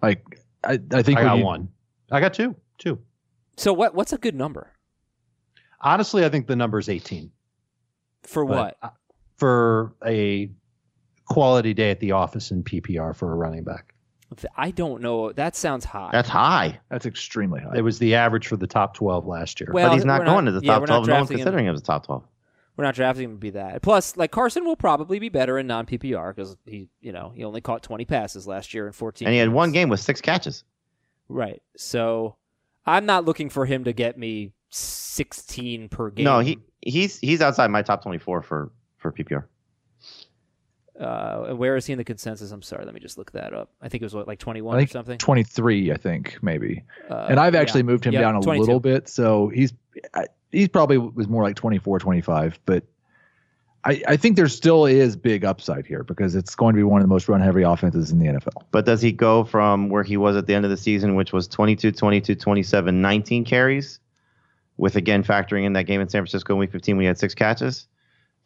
Like, I, I think I got you- one. I got two. Two. So what? what's a good number? Honestly, I think the number is 18. For But, what? For a quality day at the office in PPR for a running back. I don't know. That sounds high. That's high, That's extremely high. It was the average for the top 12 last year. Well, but he's not we're going to the top we're 12. No one's drafting him. considering him as a top 12. We're not drafting him to be that. Plus, like Carson will probably be better in non PPR because he, you know, he only caught 20 passes last year in 14. And he had one game with six catches. Right. So I'm not looking for him to get me 16 per game. No, he he's he's outside my top 24 for for PPR. Uh, where is he in the consensus? I'm sorry. Let me just look that up. I think it was what, like 21 or something. 23, I think, maybe. Uh, and I've yeah. actually moved him Yep, down a 22. little bit. So he's he's probably was more like 24, 25. But I, I think there still is big upside here because it's going to be one of the most run heavy offenses in the NFL. But does he go from where he was at the end of the season, which was 22, 22, 27, 19 carries, with again factoring in that game in San Francisco in week 15, we had six catches,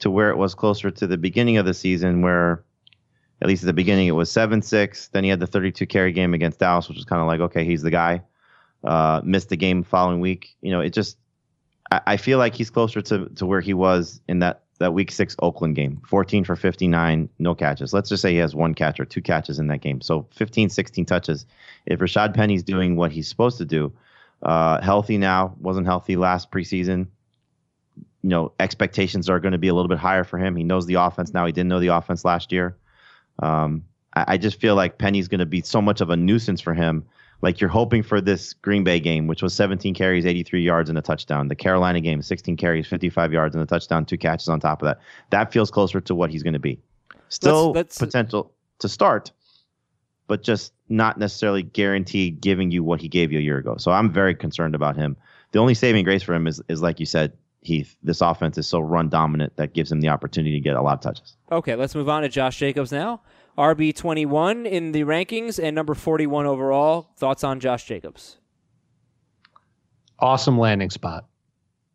to where it was closer to the beginning of the season, where at least at the beginning it was 7 6. Then he had the 32 carry game against Dallas, which was kind of like, okay, he's the guy. Uh, missed the game following week. You know, it just, I, I feel like he's closer to, to where he was in that that week six Oakland game 14 for 59, no catches. Let's just say he has one catch or two catches in that game. So 15, 16 touches. If Rashad Penny's doing what he's supposed to do, uh, healthy now, wasn't healthy last preseason. You know, expectations are going to be a little bit higher for him. He knows the offense now. He didn't know the offense last year. Um, I, I just feel like Penny's going to be so much of a nuisance for him like you're hoping for this Green Bay game, which was 17 carries, 83 yards, and a touchdown. The Carolina game, 16 carries, 55 yards, and a touchdown, two catches on top of that. That feels closer to what he's going to be. Still let's- potential to start, but just not necessarily guaranteed giving you what he gave you a year ago. So I'm very concerned about him. The only saving grace for him is, is like you said, Heath, this offense is so run dominant that gives him the opportunity to get a lot of touches. Okay, let's move on to Josh Jacobs now. RB 21 in the rankings and number 41 overall. Thoughts on Josh Jacobs? awesome landing spot.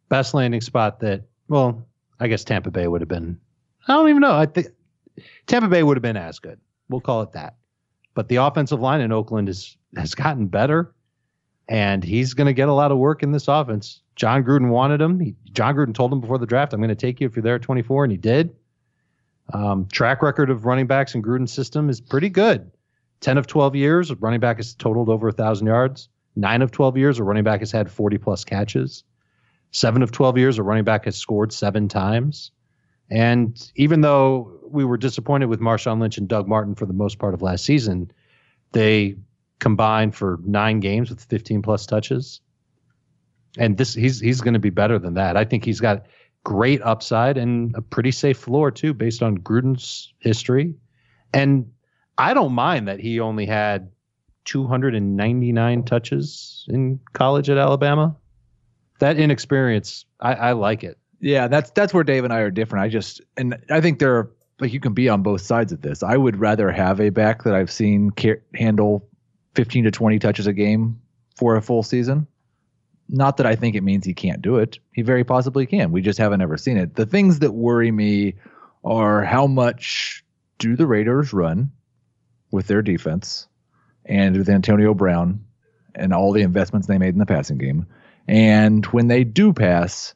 Best landing spot that, well, I guess Tampa Bay would have been. I don't even know. I think Tampa Bay would have been as good. We'll call it that. But the offensive line in Oakland is has gotten better, and he's going to get a lot of work in this offense. Jon Gruden wanted him. He, Jon Gruden told him before the draft, "I'm going to take you if you're there at 24," and he did. Um, track record of running backs in Gruden's system is pretty good. 10 of 12 years, a running back has totaled over a thousand yards. Nine of 12 years, a running back has had 40 plus catches. Seven of 12 years, a running back has scored seven times. And even though we were disappointed with Marshawn Lynch and Doug Martin for the most part of last season, they combined for nine games with 15 plus touches. And this he's he's going to be better than that. I think he's got great upside and a pretty safe floor too, based on Gruden's history. And I don't mind that he only had 299 touches in college at Alabama. That inexperience, I, I like it. Yeah, that's that's where Dave and I are different. I just and I think there are like you can be on both sides of this. I would rather have a back that I've seen ca- handle 15 to 20 touches a game for a full season. Not that I think it means he can't do it. He very possibly can. We just haven't ever seen it. The things that worry me are how much do the Raiders run with their defense and with Antonio Brown and all the investments they made in the passing game. And when they do pass,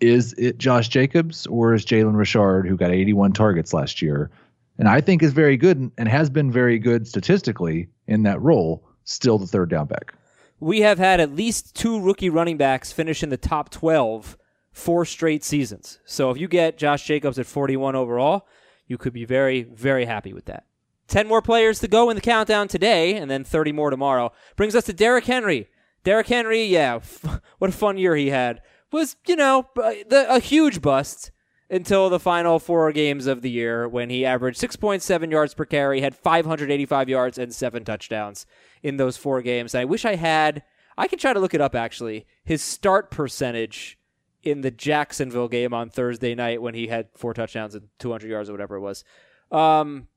is it Josh Jacobs or is Jalen Richard, who got 81 targets last year, and I think is very good and has been very good statistically in that role, still the third down back? We have had at least two rookie running backs finish in the top 12 four straight seasons. So if you get Josh Jacobs at 41 overall, you could be very, very happy with that. 10 more players to go in the countdown today, and then 30 more tomorrow. Brings us to Derrick Henry. Derrick Henry, yeah, f- what a fun year he had. Was, you know, a huge bust until the final four games of the year when he averaged 6.7 yards per carry, had 585 yards and seven touchdowns in those four games. I wish I had, I can try to look it up actually, his start percentage in the Jacksonville game on Thursday night when he had four touchdowns and 200 yards or whatever it was. Um,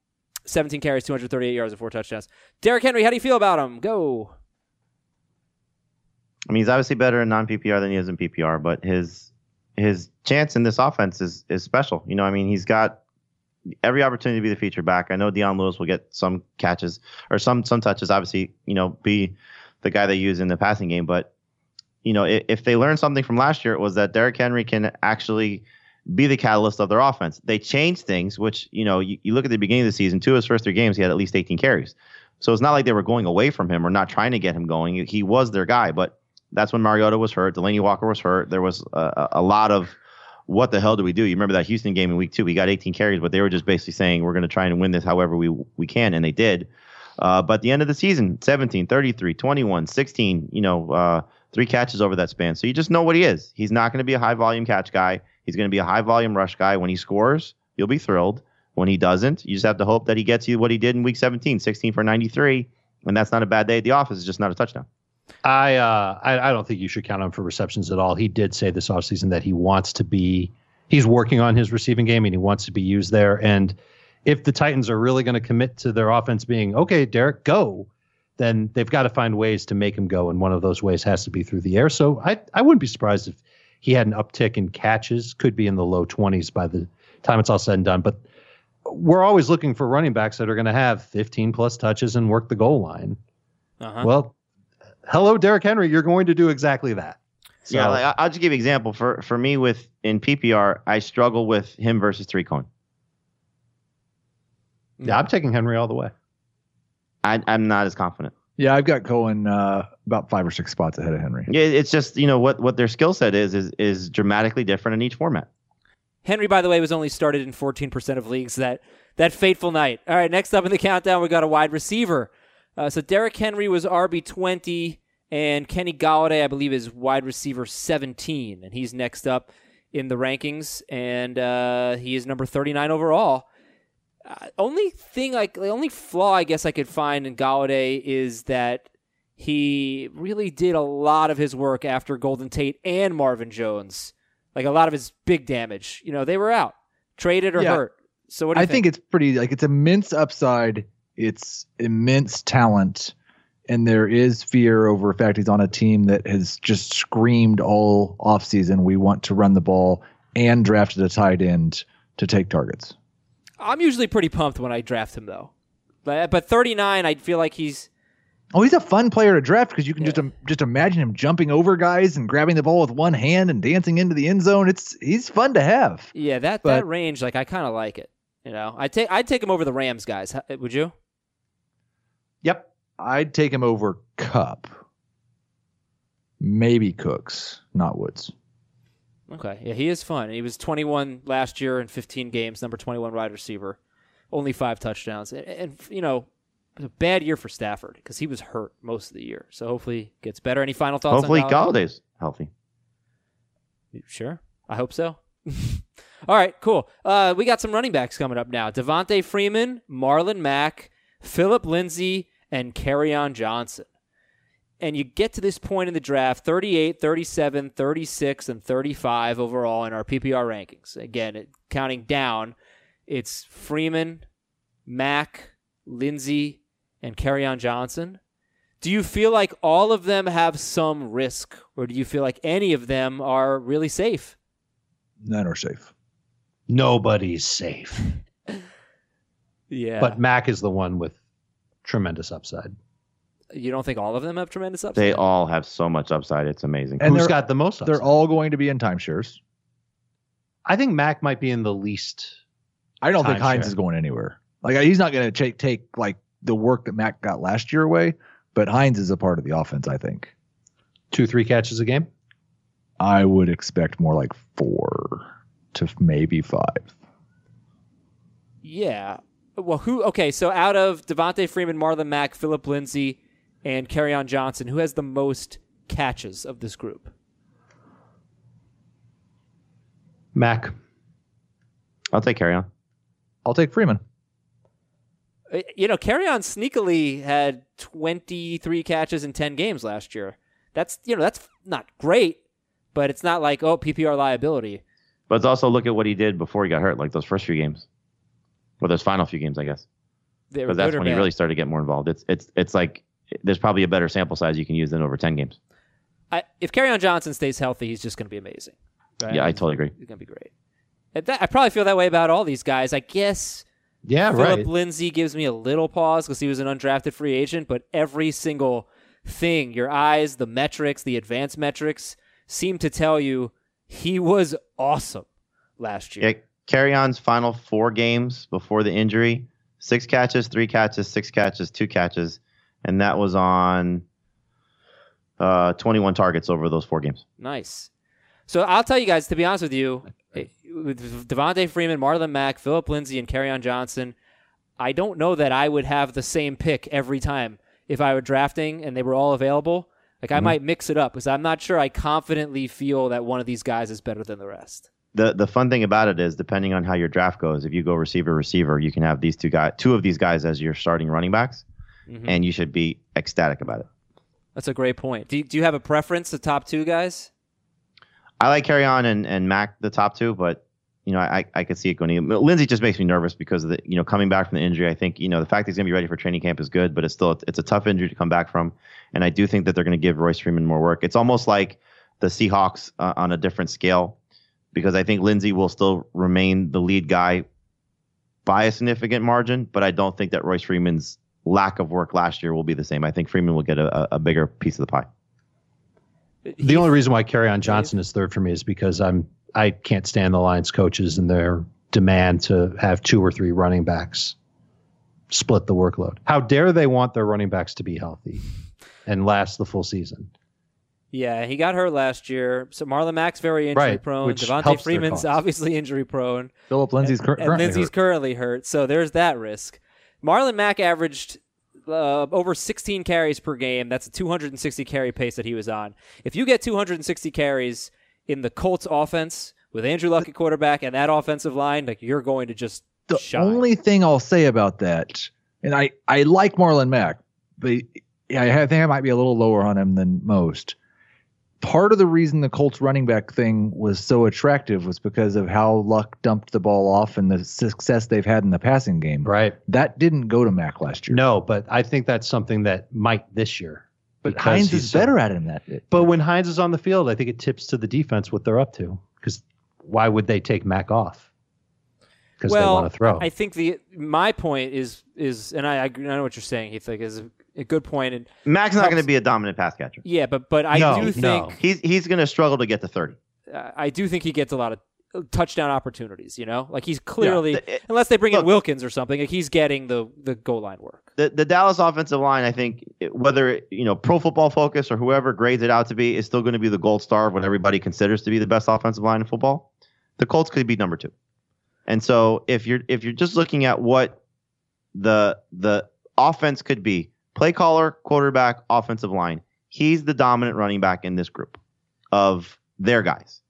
17 carries, 238 yards, and four touchdowns. Derrick Henry, how do you feel about him? Go. I mean, he's obviously better in non PPR than he is in PPR, but his his chance in this offense is is special. You know, I mean, he's got every opportunity to be the feature back. I know Dion Lewis will get some catches or some some touches. Obviously, you know, be the guy they use in the passing game. But you know, if, if they learned something from last year, it was that Derrick Henry can actually be the catalyst of their offense. They changed things, which you know, you, you look at the beginning of the season. Two of his first three games, he had at least 18 carries. So it's not like they were going away from him or not trying to get him going. He was their guy, but that's when Mariota was hurt. Delanie Walker was hurt. There was a, a lot of what the hell do we do? You remember that Houston game in week two? We got 18 carries, but they were just basically saying we're going to try and win this however we we can, and they did. Uh, but the end of the season, 17, 33, 21, 16, you know, uh, three catches over that span. So you just know what he is. He's not going to be a high volume catch guy. He's going to be a high volume rush guy. When he scores, you'll be thrilled. When he doesn't, you just have to hope that he gets you what he did in week 17, 16 for 93. And that's not a bad day at the office. It's just not a touchdown. I, uh, I I don't think you should count on him for receptions at all. He did say this offseason that he wants to be he's working on his receiving game and he wants to be used there. And if the Titans are really going to commit to their offense being okay, Derrick, go, then they've got to find ways to make him go, and one of those ways has to be through the air. So I I wouldn't be surprised if he had an uptick in catches, could be in the low twenties by the time it's all said and done. But we're always looking for running backs that are going to have 15 plus touches and work the goal line. Uh-huh. Well, hello, Derrick Henry. You're going to do exactly that. So, yeah, like, I- I'll just give you an example. For for me, with in PPR, I struggle with him versus Tarik Cohen. yeah, I'm taking Henry all the way. I, I'm not as confident. Yeah, I've got Cohen uh, about five or six spots ahead of Henry. Yeah, it's just you know what what their skill set is is is dramatically different in each format. Henry, by the way, was only started in 14% of leagues that that fateful night. All right, next up in the countdown, we got a wide receiver. Uh, so Derrick Henry was RB 20, and Kenny Golladay, I believe, is wide receiver 17, and he's next up in the rankings, and uh, he is number 39 overall. Uh, only thing, like the only flaw I guess I could find in Golladay is that he really did a lot of his work after Golden Tate and Marvin Jones. Like a lot of his big damage, you know, they were out, traded or Yeah. hurt. So what do you I think it's pretty like it's immense upside, it's immense talent, and there is fear over the fact he's on a team that has just screamed all offseason we want to run the ball and drafted a tight end to take targets. I'm usually pretty pumped when I draft him though. But but 39, I feel like he's Oh, he's a fun player to draft because you can just um, just imagine him jumping over guys and grabbing the ball with one hand and dancing into the end zone. It's he's fun to have. yeah that that range. Like I kind of like it. You know, I take I'd take him over the Rams guys. Would you? Yep. I'd take him over Kupp, maybe Cooks, not Woods. Okay, yeah, he is fun. He was 21 last year in 15 games, number 21 wide receiver, only five touchdowns, and, and you know, it was a bad year for Stafford because he was hurt most of the year. So hopefully gets better. Any final thoughts? Hopefully, on Golladay? Golladay's healthy. Sure. I hope so. All right, cool. Uh, we got some running backs coming up now. Devonta Freeman, Marlon Mack, Phillip Lindsay, and on Johnson. And you get to this point in the draft 38, 37, 36, and 35 overall in our PPR rankings. Again, it, counting down, it's Freeman, Mack, Lindsay, and on Johnson. Do you feel like all of them have some risk, or do you feel like any of them are really safe? None are safe. Nobody's safe. Yeah. But Mack is the one with tremendous upside. you don't think all of them have tremendous upside? They all have so much upside. It's amazing. And Who's they're- got the most upside? They're all going to be in timeshares. I think Mack might be in the least. I don't think Timeshare. Hines is going anywhere. Like he's not going to take take like the work that Mack got last year away, but Hines is a part of the offense. I think. Two, three catches a game. I would expect more like four to maybe five. Yeah. Well, who? Okay, so out of Devonta Freeman, Marlon Mack, Phillip Lindsay, and on Johnson, who has the most catches of this group? Mack. I'll take Kerryon. I'll take Freeman. Uh, You know, on sneakily had 23 catches in 10 games last year. That's you know that's not great, but it's not like oh PPR liability. But it's also look at what he did before he got hurt, like those first few games, or those final few games, I guess. They Because that's when he bad. really started to get more involved. It's it's it's like there's probably a better sample size you can use than over ten games. I, if on Johnson stays healthy, he's just going to be amazing. right? Yeah, I totally agree. He's going to be great. That, I probably feel that way about all these guys. I guess Yeah, Phillip right. Lindsay gives me a little pause because he was an undrafted free agent, but every single thing, your eyes, the metrics, the advanced metrics, seem to tell you he was awesome last year. Yeah, Kerryon's final four games before the injury: six catches, three catches, six catches, two catches, and that was on uh, 21 targets over those four games. Nice. So I'll tell you guys, to be honest with you, with Devonta Freeman, Marlon Mack, Phillip Lindsay, and Kerryon Johnson, I don't know that I would have the same pick every time if I were drafting and they were all available. Like I might mix it up because I'm not sure I confidently feel that one of these guys is better than the rest. The the fun thing about it is, depending on how your draft goes, if you go receiver receiver, you can have these two guys, two of these guys as your starting running backs, Mhm. and you should be ecstatic about it. That's a great point. Do you, do you have a preference, the top two guys? I like Kerryon and and Mack the top two, but you know, I I could see it going. Lindsay just makes me nervous because of the you know coming back from the injury. I think you know the fact that he's going to be ready for training camp is good, but it's still it's a tough injury to come back from, and I do think that they're going to give Royce Freeman more work. It's almost like the Seahawks uh, on a different scale, because I think Lindsay will still remain the lead guy by a significant margin, but I don't think that Royce Freeman's lack of work last year will be the same. I think Freeman will get a, a bigger piece of the pie. The only reason why Kerryon Johnson is third for me is because I'm I can't stand the Lions coaches and their demand to have two or three running backs split the workload. How dare they want their running backs to be healthy and last the full season? Yeah, he got hurt last year. So Marlon Mack's very injury Right, prone. which Devonta Freeman's obviously injury prone. Phillip Lindsay's cur- and currently Lindsay's hurt. currently hurt. So there's that risk. Marlon Mack averaged uh, over 16 carries per game. That's a 260 carry pace that he was on. If you get 260 carries in the Colts offense with Andrew Luck at quarterback and that offensive line, like you're going to just the shine. only thing I'll say about that, and I I like Marlon Mack, but yeah, I think I might be a little lower on him than most. Part of the reason the Colts running back thing was so attractive was because of how Luck dumped the ball off and the success they've had in the passing game. Right. That didn't go to Mack last year. No, but I think that's something that might this year. but because Hines he's is so- better at him that. But when Hines is on the field, I think it tips to the defense what they're up to. Because why would they take Mack off? Because well, they want to throw. I think the my point is is, and I, I I know what you're saying. Heath, like is a, good point. And Mack's not going to be a dominant pass catcher. yeah, but but I No, do no. think He's he's going to struggle to get to 30. uh, I do think he gets a lot of uh, touchdown opportunities. You know, like he's clearly The- it- unless they bring look- in Wilkins or something, like he's getting the the goal line work. the the Dallas offensive line, I think, whether you know Pro Football Focus or whoever grades it out to be, is still going to be the gold star of what everybody considers to be the best offensive line in football. The Colts could be number two, and so if you're if you're just looking at what the the offense could be, play caller, quarterback, offensive line, he's the dominant running back in this group of their guys.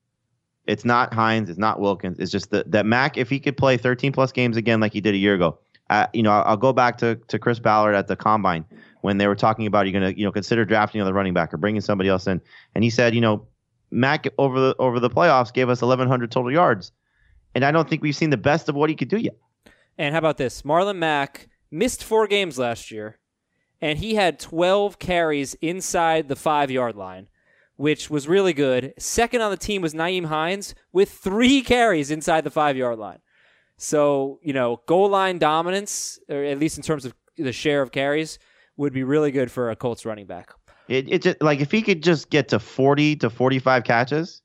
It's not Hines, it's not Wilkins. It's just that that Mack, if he could play 13 plus games again like he did a year ago, uh, you know, I'll, I'll go back to, to Chris Ballard at the combine when they were talking about you're going to you know consider drafting another running back or bringing somebody else in, and he said, you know, Mack over the over the playoffs gave us 1,100 total yards, and I don't think we've seen the best of what he could do yet. And how about this? Marlon Mack missed four games last year, and he had 12 carries inside the five yard line, which was really good. Second on the team was Nyheim Hines with three carries inside the five yard line. So, you know, goal line dominance, or at least in terms of the share of carries, would be really good for a Colts running back. It it just like if he could just get to 40 to 45 catches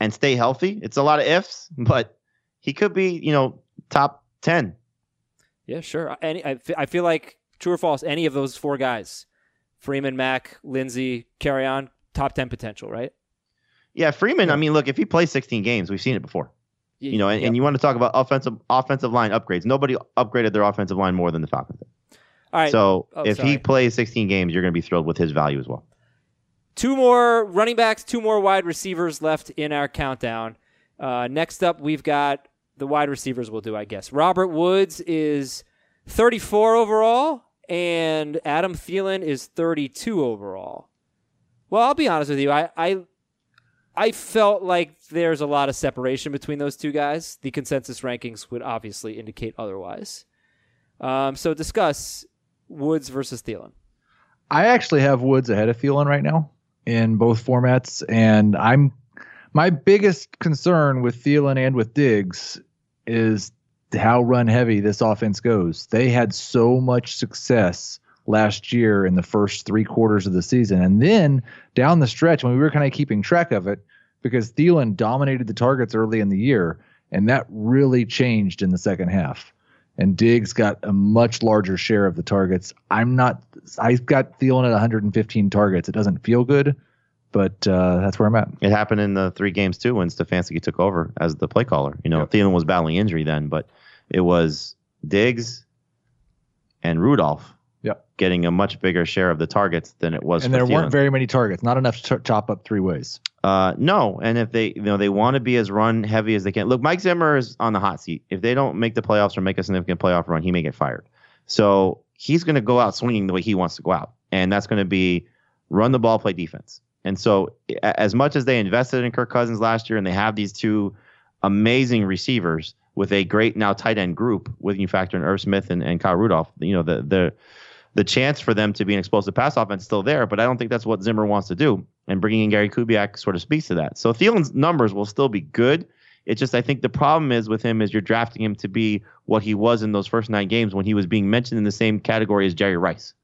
and stay healthy, it's a lot of ifs, but he could be you know top 10. Yeah, sure. Any, I, I feel like true or false, any of those four guys, Freeman, Mack, Lindsay, carry on, top 10 potential, right? Yeah, Freeman. I mean, look, if he plays 16 games, we've seen it before. You know, and, Yep. and you want to talk about offensive offensive line upgrades. Nobody upgraded their offensive line more than the Falcons. did. All right. So Oh, if sorry. he plays 16 games, you're going to be thrilled with his value as well. Two more running backs, two more wide receivers left in our countdown. Uh, next up, we've got the wide receivers. We'll do, I guess. Robert Woods is 34 overall, and Adam Thielen is 32 overall. Well, I'll be honest with you. I, I, I felt like there's a lot of separation between those two guys. The consensus rankings would obviously indicate otherwise. Um, so discuss Woods versus Thielen. I actually have Woods ahead of Thielen right now in both formats, and I'm my biggest concern with Thielen and with Diggs is how run heavy this offense goes. They had so much success last year in the first three quarters of the season, and then down the stretch when we were kind of keeping track of it, because Thielen dominated the targets early in the year, and that really changed in the second half and Diggs got a much larger share of the targets. I'm not. I've got Thielen at 115 targets. It doesn't feel good, but uh, that's where I'm at. It happened in the three games too when Stefanski took over as the play caller. You know, Thielen was battling injury then, but it was Diggs and Rudolph Yep. getting a much bigger share of the targets than it was. And there weren't very many targets. Not enough to ch- chop up three ways. Uh, no, and if they you know they want to be as run heavy as they can. Look, Mike Zimmer is on the hot seat. If they don't make the playoffs or make a significant playoff run, he may get fired. So he's going to go out swinging the way he wants to go out, and that's going to be run the ball, play defense. And so, as much as they invested in Kirk Cousins last year, and they have these two amazing receivers with a great now tight end group with you factor in Irv Smith and, and Kyle Rudolph. You know, the the the chance for them to be an explosive pass offense is still there, but I don't think that's what Zimmer wants to do. And bringing in Gary Kubiak sort of speaks to that. So Thielen's numbers will still be good. It's just I think the problem is with him is you're drafting him to be what he was in those first nine games when he was being mentioned in the same category as Jerry Rice.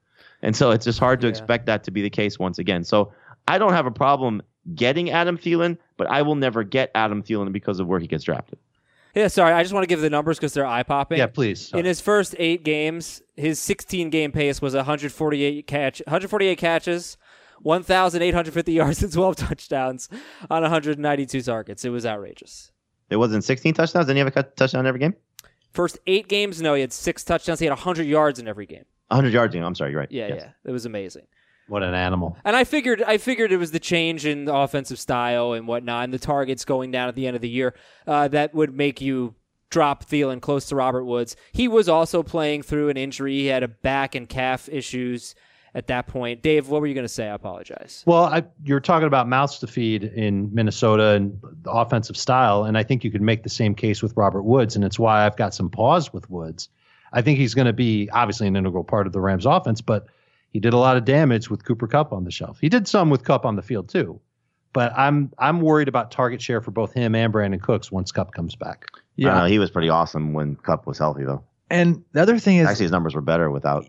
And so it's just hard to Yeah. expect that to be the case once again. So I don't have a problem getting Adam Thielen, but I will never get Adam Thielen because of where he gets drafted. Yeah, sorry. I just want to give the numbers because they're eye popping. Yeah, please. In his first eight games, his 16 game pace was 148 catch, 148 catches, 1,850 yards and 12 touchdowns on 192 targets. It was outrageous. It wasn't 16 touchdowns. Didn't he have a cut- touchdown every game? First eight games, no, he had six touchdowns. He had 100 yards in every game. 100 yards. you know, I'm sorry, you're right. Yeah, Yes. yeah, it was amazing. What an animal. And I figured, I figured it was the change in the offensive style and whatnot, and the targets going down at the end of the year uh, that would make you drop Thielen close to Robert Woods. He was also playing through an injury. He had a back and calf issues at that point. Dave, what were you going to say? I apologize. Well, I, you're talking about mouths to feed in Minnesota and the offensive style, and I think you could make the same case with Robert Woods, and it's why I've got some pause with Woods. I think he's going to be obviously an integral part of the Rams' offense, but he did a lot of damage with Cooper Kupp on the shelf. He did some with Kupp on the field too, but I'm I'm worried about target share for both him and Brandin Cooks once Kupp comes back. Yeah. don't know, he was pretty awesome when Kupp was healthy, though. And the other thing is, Actually, his numbers were better without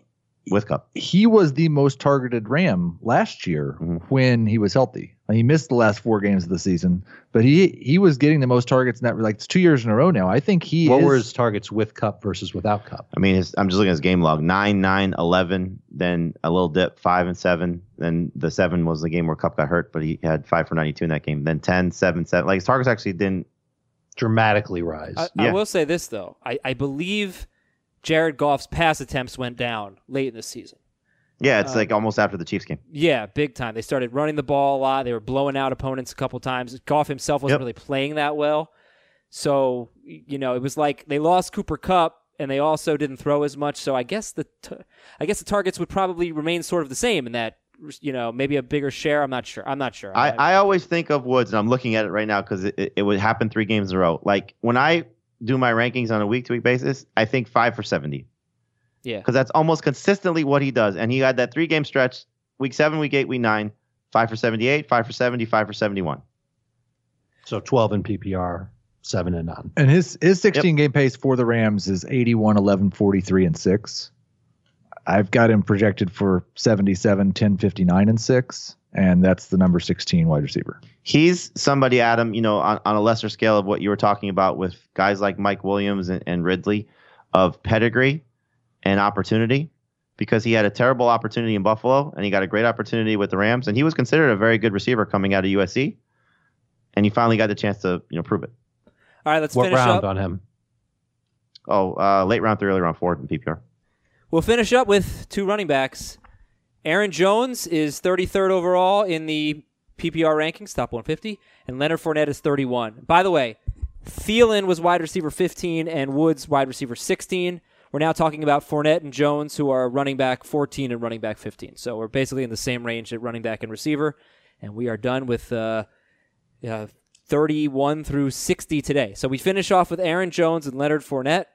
with Kupp. he was the most targeted Ram last year Mhm. when he was healthy. He missed the last four games of the season, but he he was getting the most targets in that like it's two years in a row now. I think he what is. were his targets with Kupp versus without Kupp? I mean, his, I'm just looking at his game log 9, 9, 11, then a little dip, 5 and 7. Then the 7 was the game where Kupp got hurt, but he had 5 for 92 in that game. Then 10, 7, 7. Like his targets actually didn't. Dramatically rise. I, I will say this though. I, I believe Jared Goff's pass attempts went down late in the season. Yeah, it's Uh, like almost after the Chiefs game. Yeah, big time. They started running the ball a lot. They were blowing out opponents a couple times. Goff himself wasn't Yep. really playing that well. So, you know, it was like they lost Cooper Kupp and they also didn't throw as much. So I guess the t- I guess the targets would probably remain sort of the same in that you know, maybe a bigger share. I'm not sure. I'm not sure. I, I always think of Woods, and I'm looking at it right now because it, it, it would happen three games in a row. Like when I do my rankings on a week to week basis, I think 5 for 70. yeah. because that's almost consistently what he does. And he had that three game stretch week seven, week eight, week nine, five for 78, five for 70, five for 71. so 12 in PPR, seven and none. And his his 16 game pace for the Rams is 81, 11, 43, and 6. I've got him projected for 77, 10, 59, and 6. And that's the number 16 wide receiver. He's somebody, Adam, you know, on, on a lesser scale of what you were talking about with guys like Mike Williams and, and Ridley of pedigree and opportunity because he had a terrible opportunity in Buffalo and he got a great opportunity with the Rams. And he was considered a very good receiver coming out of USC. And he finally got the chance to, you know, prove it. All right, let's What finish round up. on him? Oh, uh, late round three, early round four in PPR. We'll finish up with two running backs. Aaron Jones is 33rd overall in the PPR rankings, top 150, and Leonard Fournette is 31. By the way, Thielen was wide receiver 15 and Woods wide receiver 16. We're now talking about Fournette and Jones, who are running back 14 and running back 15. So we're basically in the same range at running back and receiver, and we are done with uh, uh, 31 through 60 today. So we finish off with Aaron Jones and Leonard Fournette,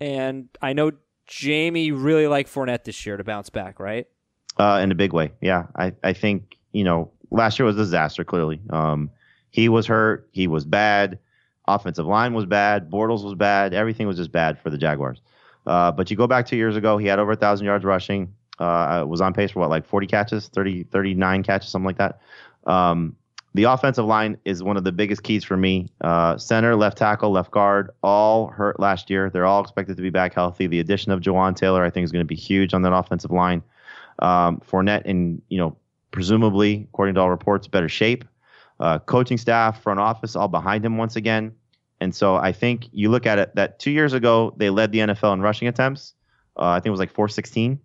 and I know Jamie really liked Fournette this year to bounce back, right? uh, in a big way. Yeah, I, I think you know last year was a disaster. Clearly, um, he was hurt. He was bad. Offensive line was bad. Bortles was bad. Everything was just bad for the Jaguars. Uh, but you go back two years ago, he had over a thousand yards rushing. Uh, was on pace for what, like 40 catches, 30, 39 catches, something like that. Um, the offensive line is one of the biggest keys for me. Uh, center, left tackle, left guard, all hurt last year. They're all expected to be back healthy. The addition of Jawaan Taylor, I think, is going to be huge on that offensive line. Um, Fournette and you know, presumably, according to all reports, better shape. Uh, coaching staff, front office, all behind him once again. And so I think you look at it that two years ago they led the NFL in rushing attempts. Uh, I think it was like 416.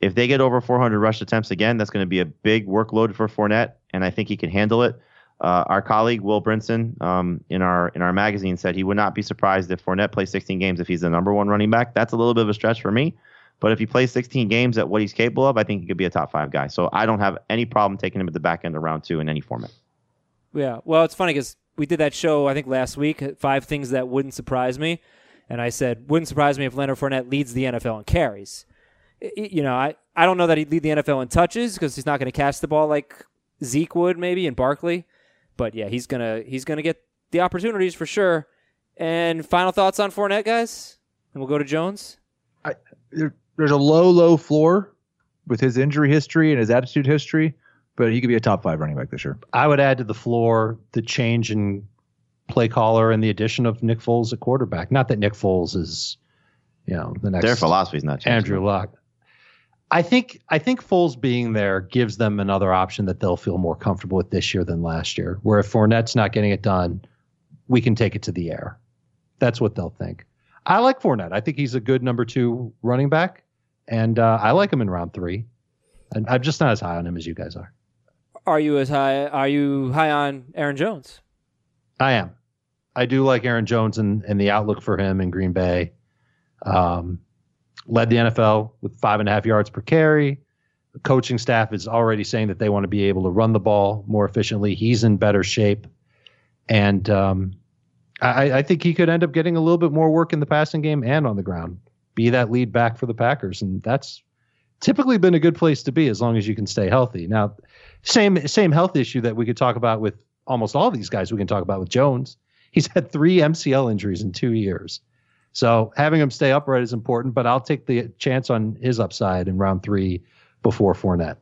If they get over 400 rush attempts again, that's going to be a big workload for Fournette, and I think he can handle it. Uh, our colleague Will Brinson um, in our in our magazine said he would not be surprised if Fournette plays 16 games if he's the number one running back. That's a little bit of a stretch for me, but if he plays 16 games at what he's capable of, I think he could be a top five guy. So I don't have any problem taking him at the back end of round two in any format. Yeah. Well, it's funny because we did that show I think last week, five things that wouldn't surprise me, and I said wouldn't surprise me if Leonard Fournette leads the NFL in carries. I- I- You know, I, I don't know that he'd lead the NFL in touches because he's not going to catch the ball like Zeke would maybe and Barkley, but yeah, he's gonna he's gonna get the opportunities for sure. And final thoughts on Fournette, guys, and we'll go to Jones. there, there's a low, low floor with his injury history and his attitude history, but he could be a top five running back this year. I would add to the floor the change in play caller and the addition of Nick Foles at quarterback. Not that Nick Foles is, you know, the next Their philosophy's not changing. Andrew Luck. I think I think Foles being there gives them another option that they'll feel more comfortable with this year than last year. Where if Fournette's not getting it done, we can take it to the air. That's what they'll think. I like Fournette. I think he's a good number two running back, and uh, I like him in round three. And I'm just not as high on him as you guys are. Are you as high? Are you high on Aaron Jones? I am. I do like Aaron Jones and, and the outlook for him in Green Bay. Um, led the NFL with five and a half yards per carry. The coaching staff is already saying that they want to be able to run the ball more efficiently. He's in better shape. And um, I, I think he could end up getting a little bit more work in the passing game and on the ground, be that lead back for the Packers. And that's typically been a good place to be as long as you can stay healthy. Now, same same health issue that we could talk about with almost all these guys we can talk about with Jones. He's had three MCL injuries in two years. So having him stay upright is important, but I'll take the chance on his upside in round three before Fournette.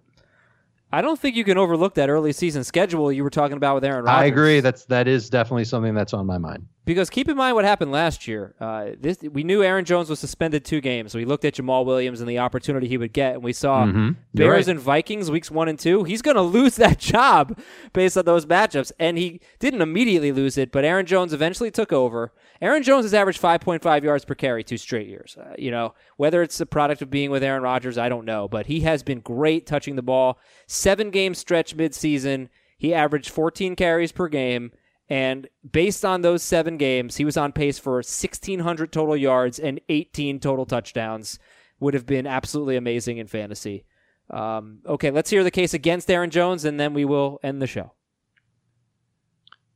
I don't think you can overlook that early season schedule you were talking about with Aaron Rodgers. I agree. That's that is definitely something that's on my mind. Because keep in mind what happened last year. Uh, this we knew Aaron Jones was suspended two games, so we looked at Jamaal Williams and the opportunity he would get, and we saw Mm-hmm. Bears right. and Vikings weeks one and two. He's going to lose that job based on those matchups, and he didn't immediately lose it, but Aaron Jones eventually took over. Aaron Jones has averaged 5.5 yards per carry two straight years. Uh, you know whether it's the product of being with Aaron Rodgers, I don't know, but he has been great touching the ball. Seven game stretch midseason, he averaged 14 carries per game. And based on those seven games, he was on pace for 1,600 total yards and 18 total touchdowns. Would have been absolutely amazing in fantasy. Um, okay, let's hear the case against Aaron Jones, and then we will end the show.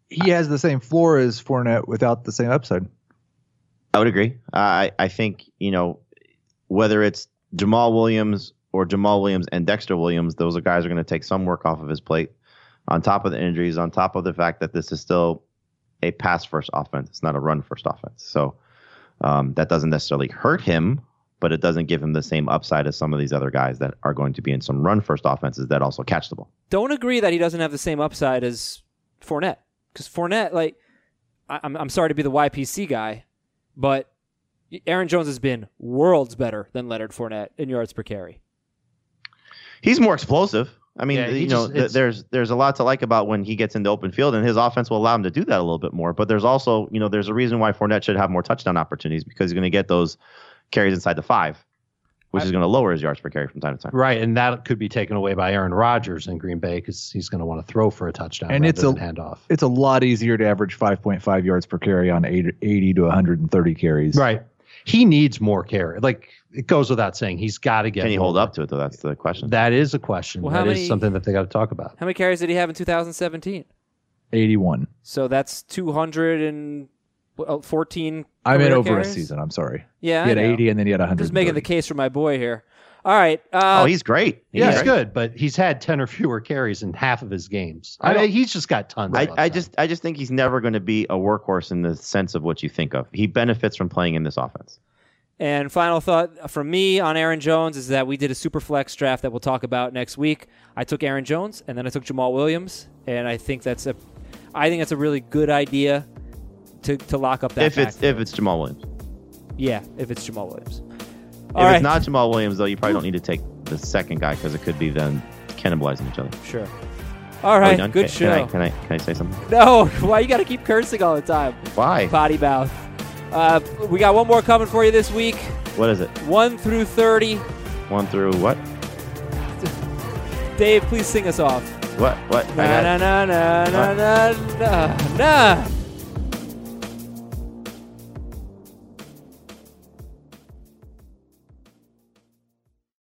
He has the same floor as Fournette without the same upside. I would agree. I I think you know whether it's Jamaal Williams or Jamaal Williams and Dexter Williams, those are guys are going to take some work off of his plate. On top of the injuries, on top of the fact that this is still a pass first offense, it's not a run first offense. So um, that doesn't necessarily hurt him, but it doesn't give him the same upside as some of these other guys that are going to be in some run first offenses that also catch the ball. Don't agree that he doesn't have the same upside as Fournette, because Fournette, like, I, I'm I'm sorry to be the YPC guy, but Aaron Jones has been worlds better than Leonard Fournette in yards per carry. He's more explosive. I mean, Yeah, he you know, just- th- there's there's a lot to like about when he gets into open field, and his offense will allow him to do that a little bit more. But there's also, you know, there's a reason why Fournette should have more touchdown opportunities because he's going to get those carries inside the five, which I- is going to lower his yards per carry from time to time. Right, and that could be taken away by Aaron Rodgers in Green Bay because he's going to want to throw for a touchdown And rather it's a- than handoff. It's a lot easier to average 5.5 yards per carry on 80 80 to 130 carries. Right, he needs more carry. Like it goes without saying, he's got to get. Can he more. hold up to it though? That's the question. That is a question. Well, That how is many- something that they got to talk about. How many carries did he have in 2017? 81. So that's 214. I meant career over carries? a season. I'm sorry. Yeah, He had know. 80 and then he had 100. Just making the case for my boy here. All right. Uh, oh, he's great. He's Yeah, it's good, but he's had ten or fewer carries in half of his games. I I mean, he's just got tons. I, of I just I just think he's never going to be a workhorse in the sense of what you think of. He benefits from playing in this offense. And final thought from me on Aaron Jones is that we did a super flex draft that we'll talk about next week. I took Aaron Jones and then I took Jamaal Williams, and I think that's a, I think that's a really good idea to, to lock up that. if it's backfield. if it's Jamaal Williams. yeah, if it's Jamaal Williams. If All right, it's not Jamaal Williams though, you probably don't need to take the second guy because it could be them cannibalizing each other. sure. All right, good can, show. Can I, can I can I say something? No, why you got to keep cursing all the time? Why? Potty mouth. Uh, we got one more coming for you this week. What is it? One through thirty. One through what? Dave, please sing us off. What? What? Na na na na na na na.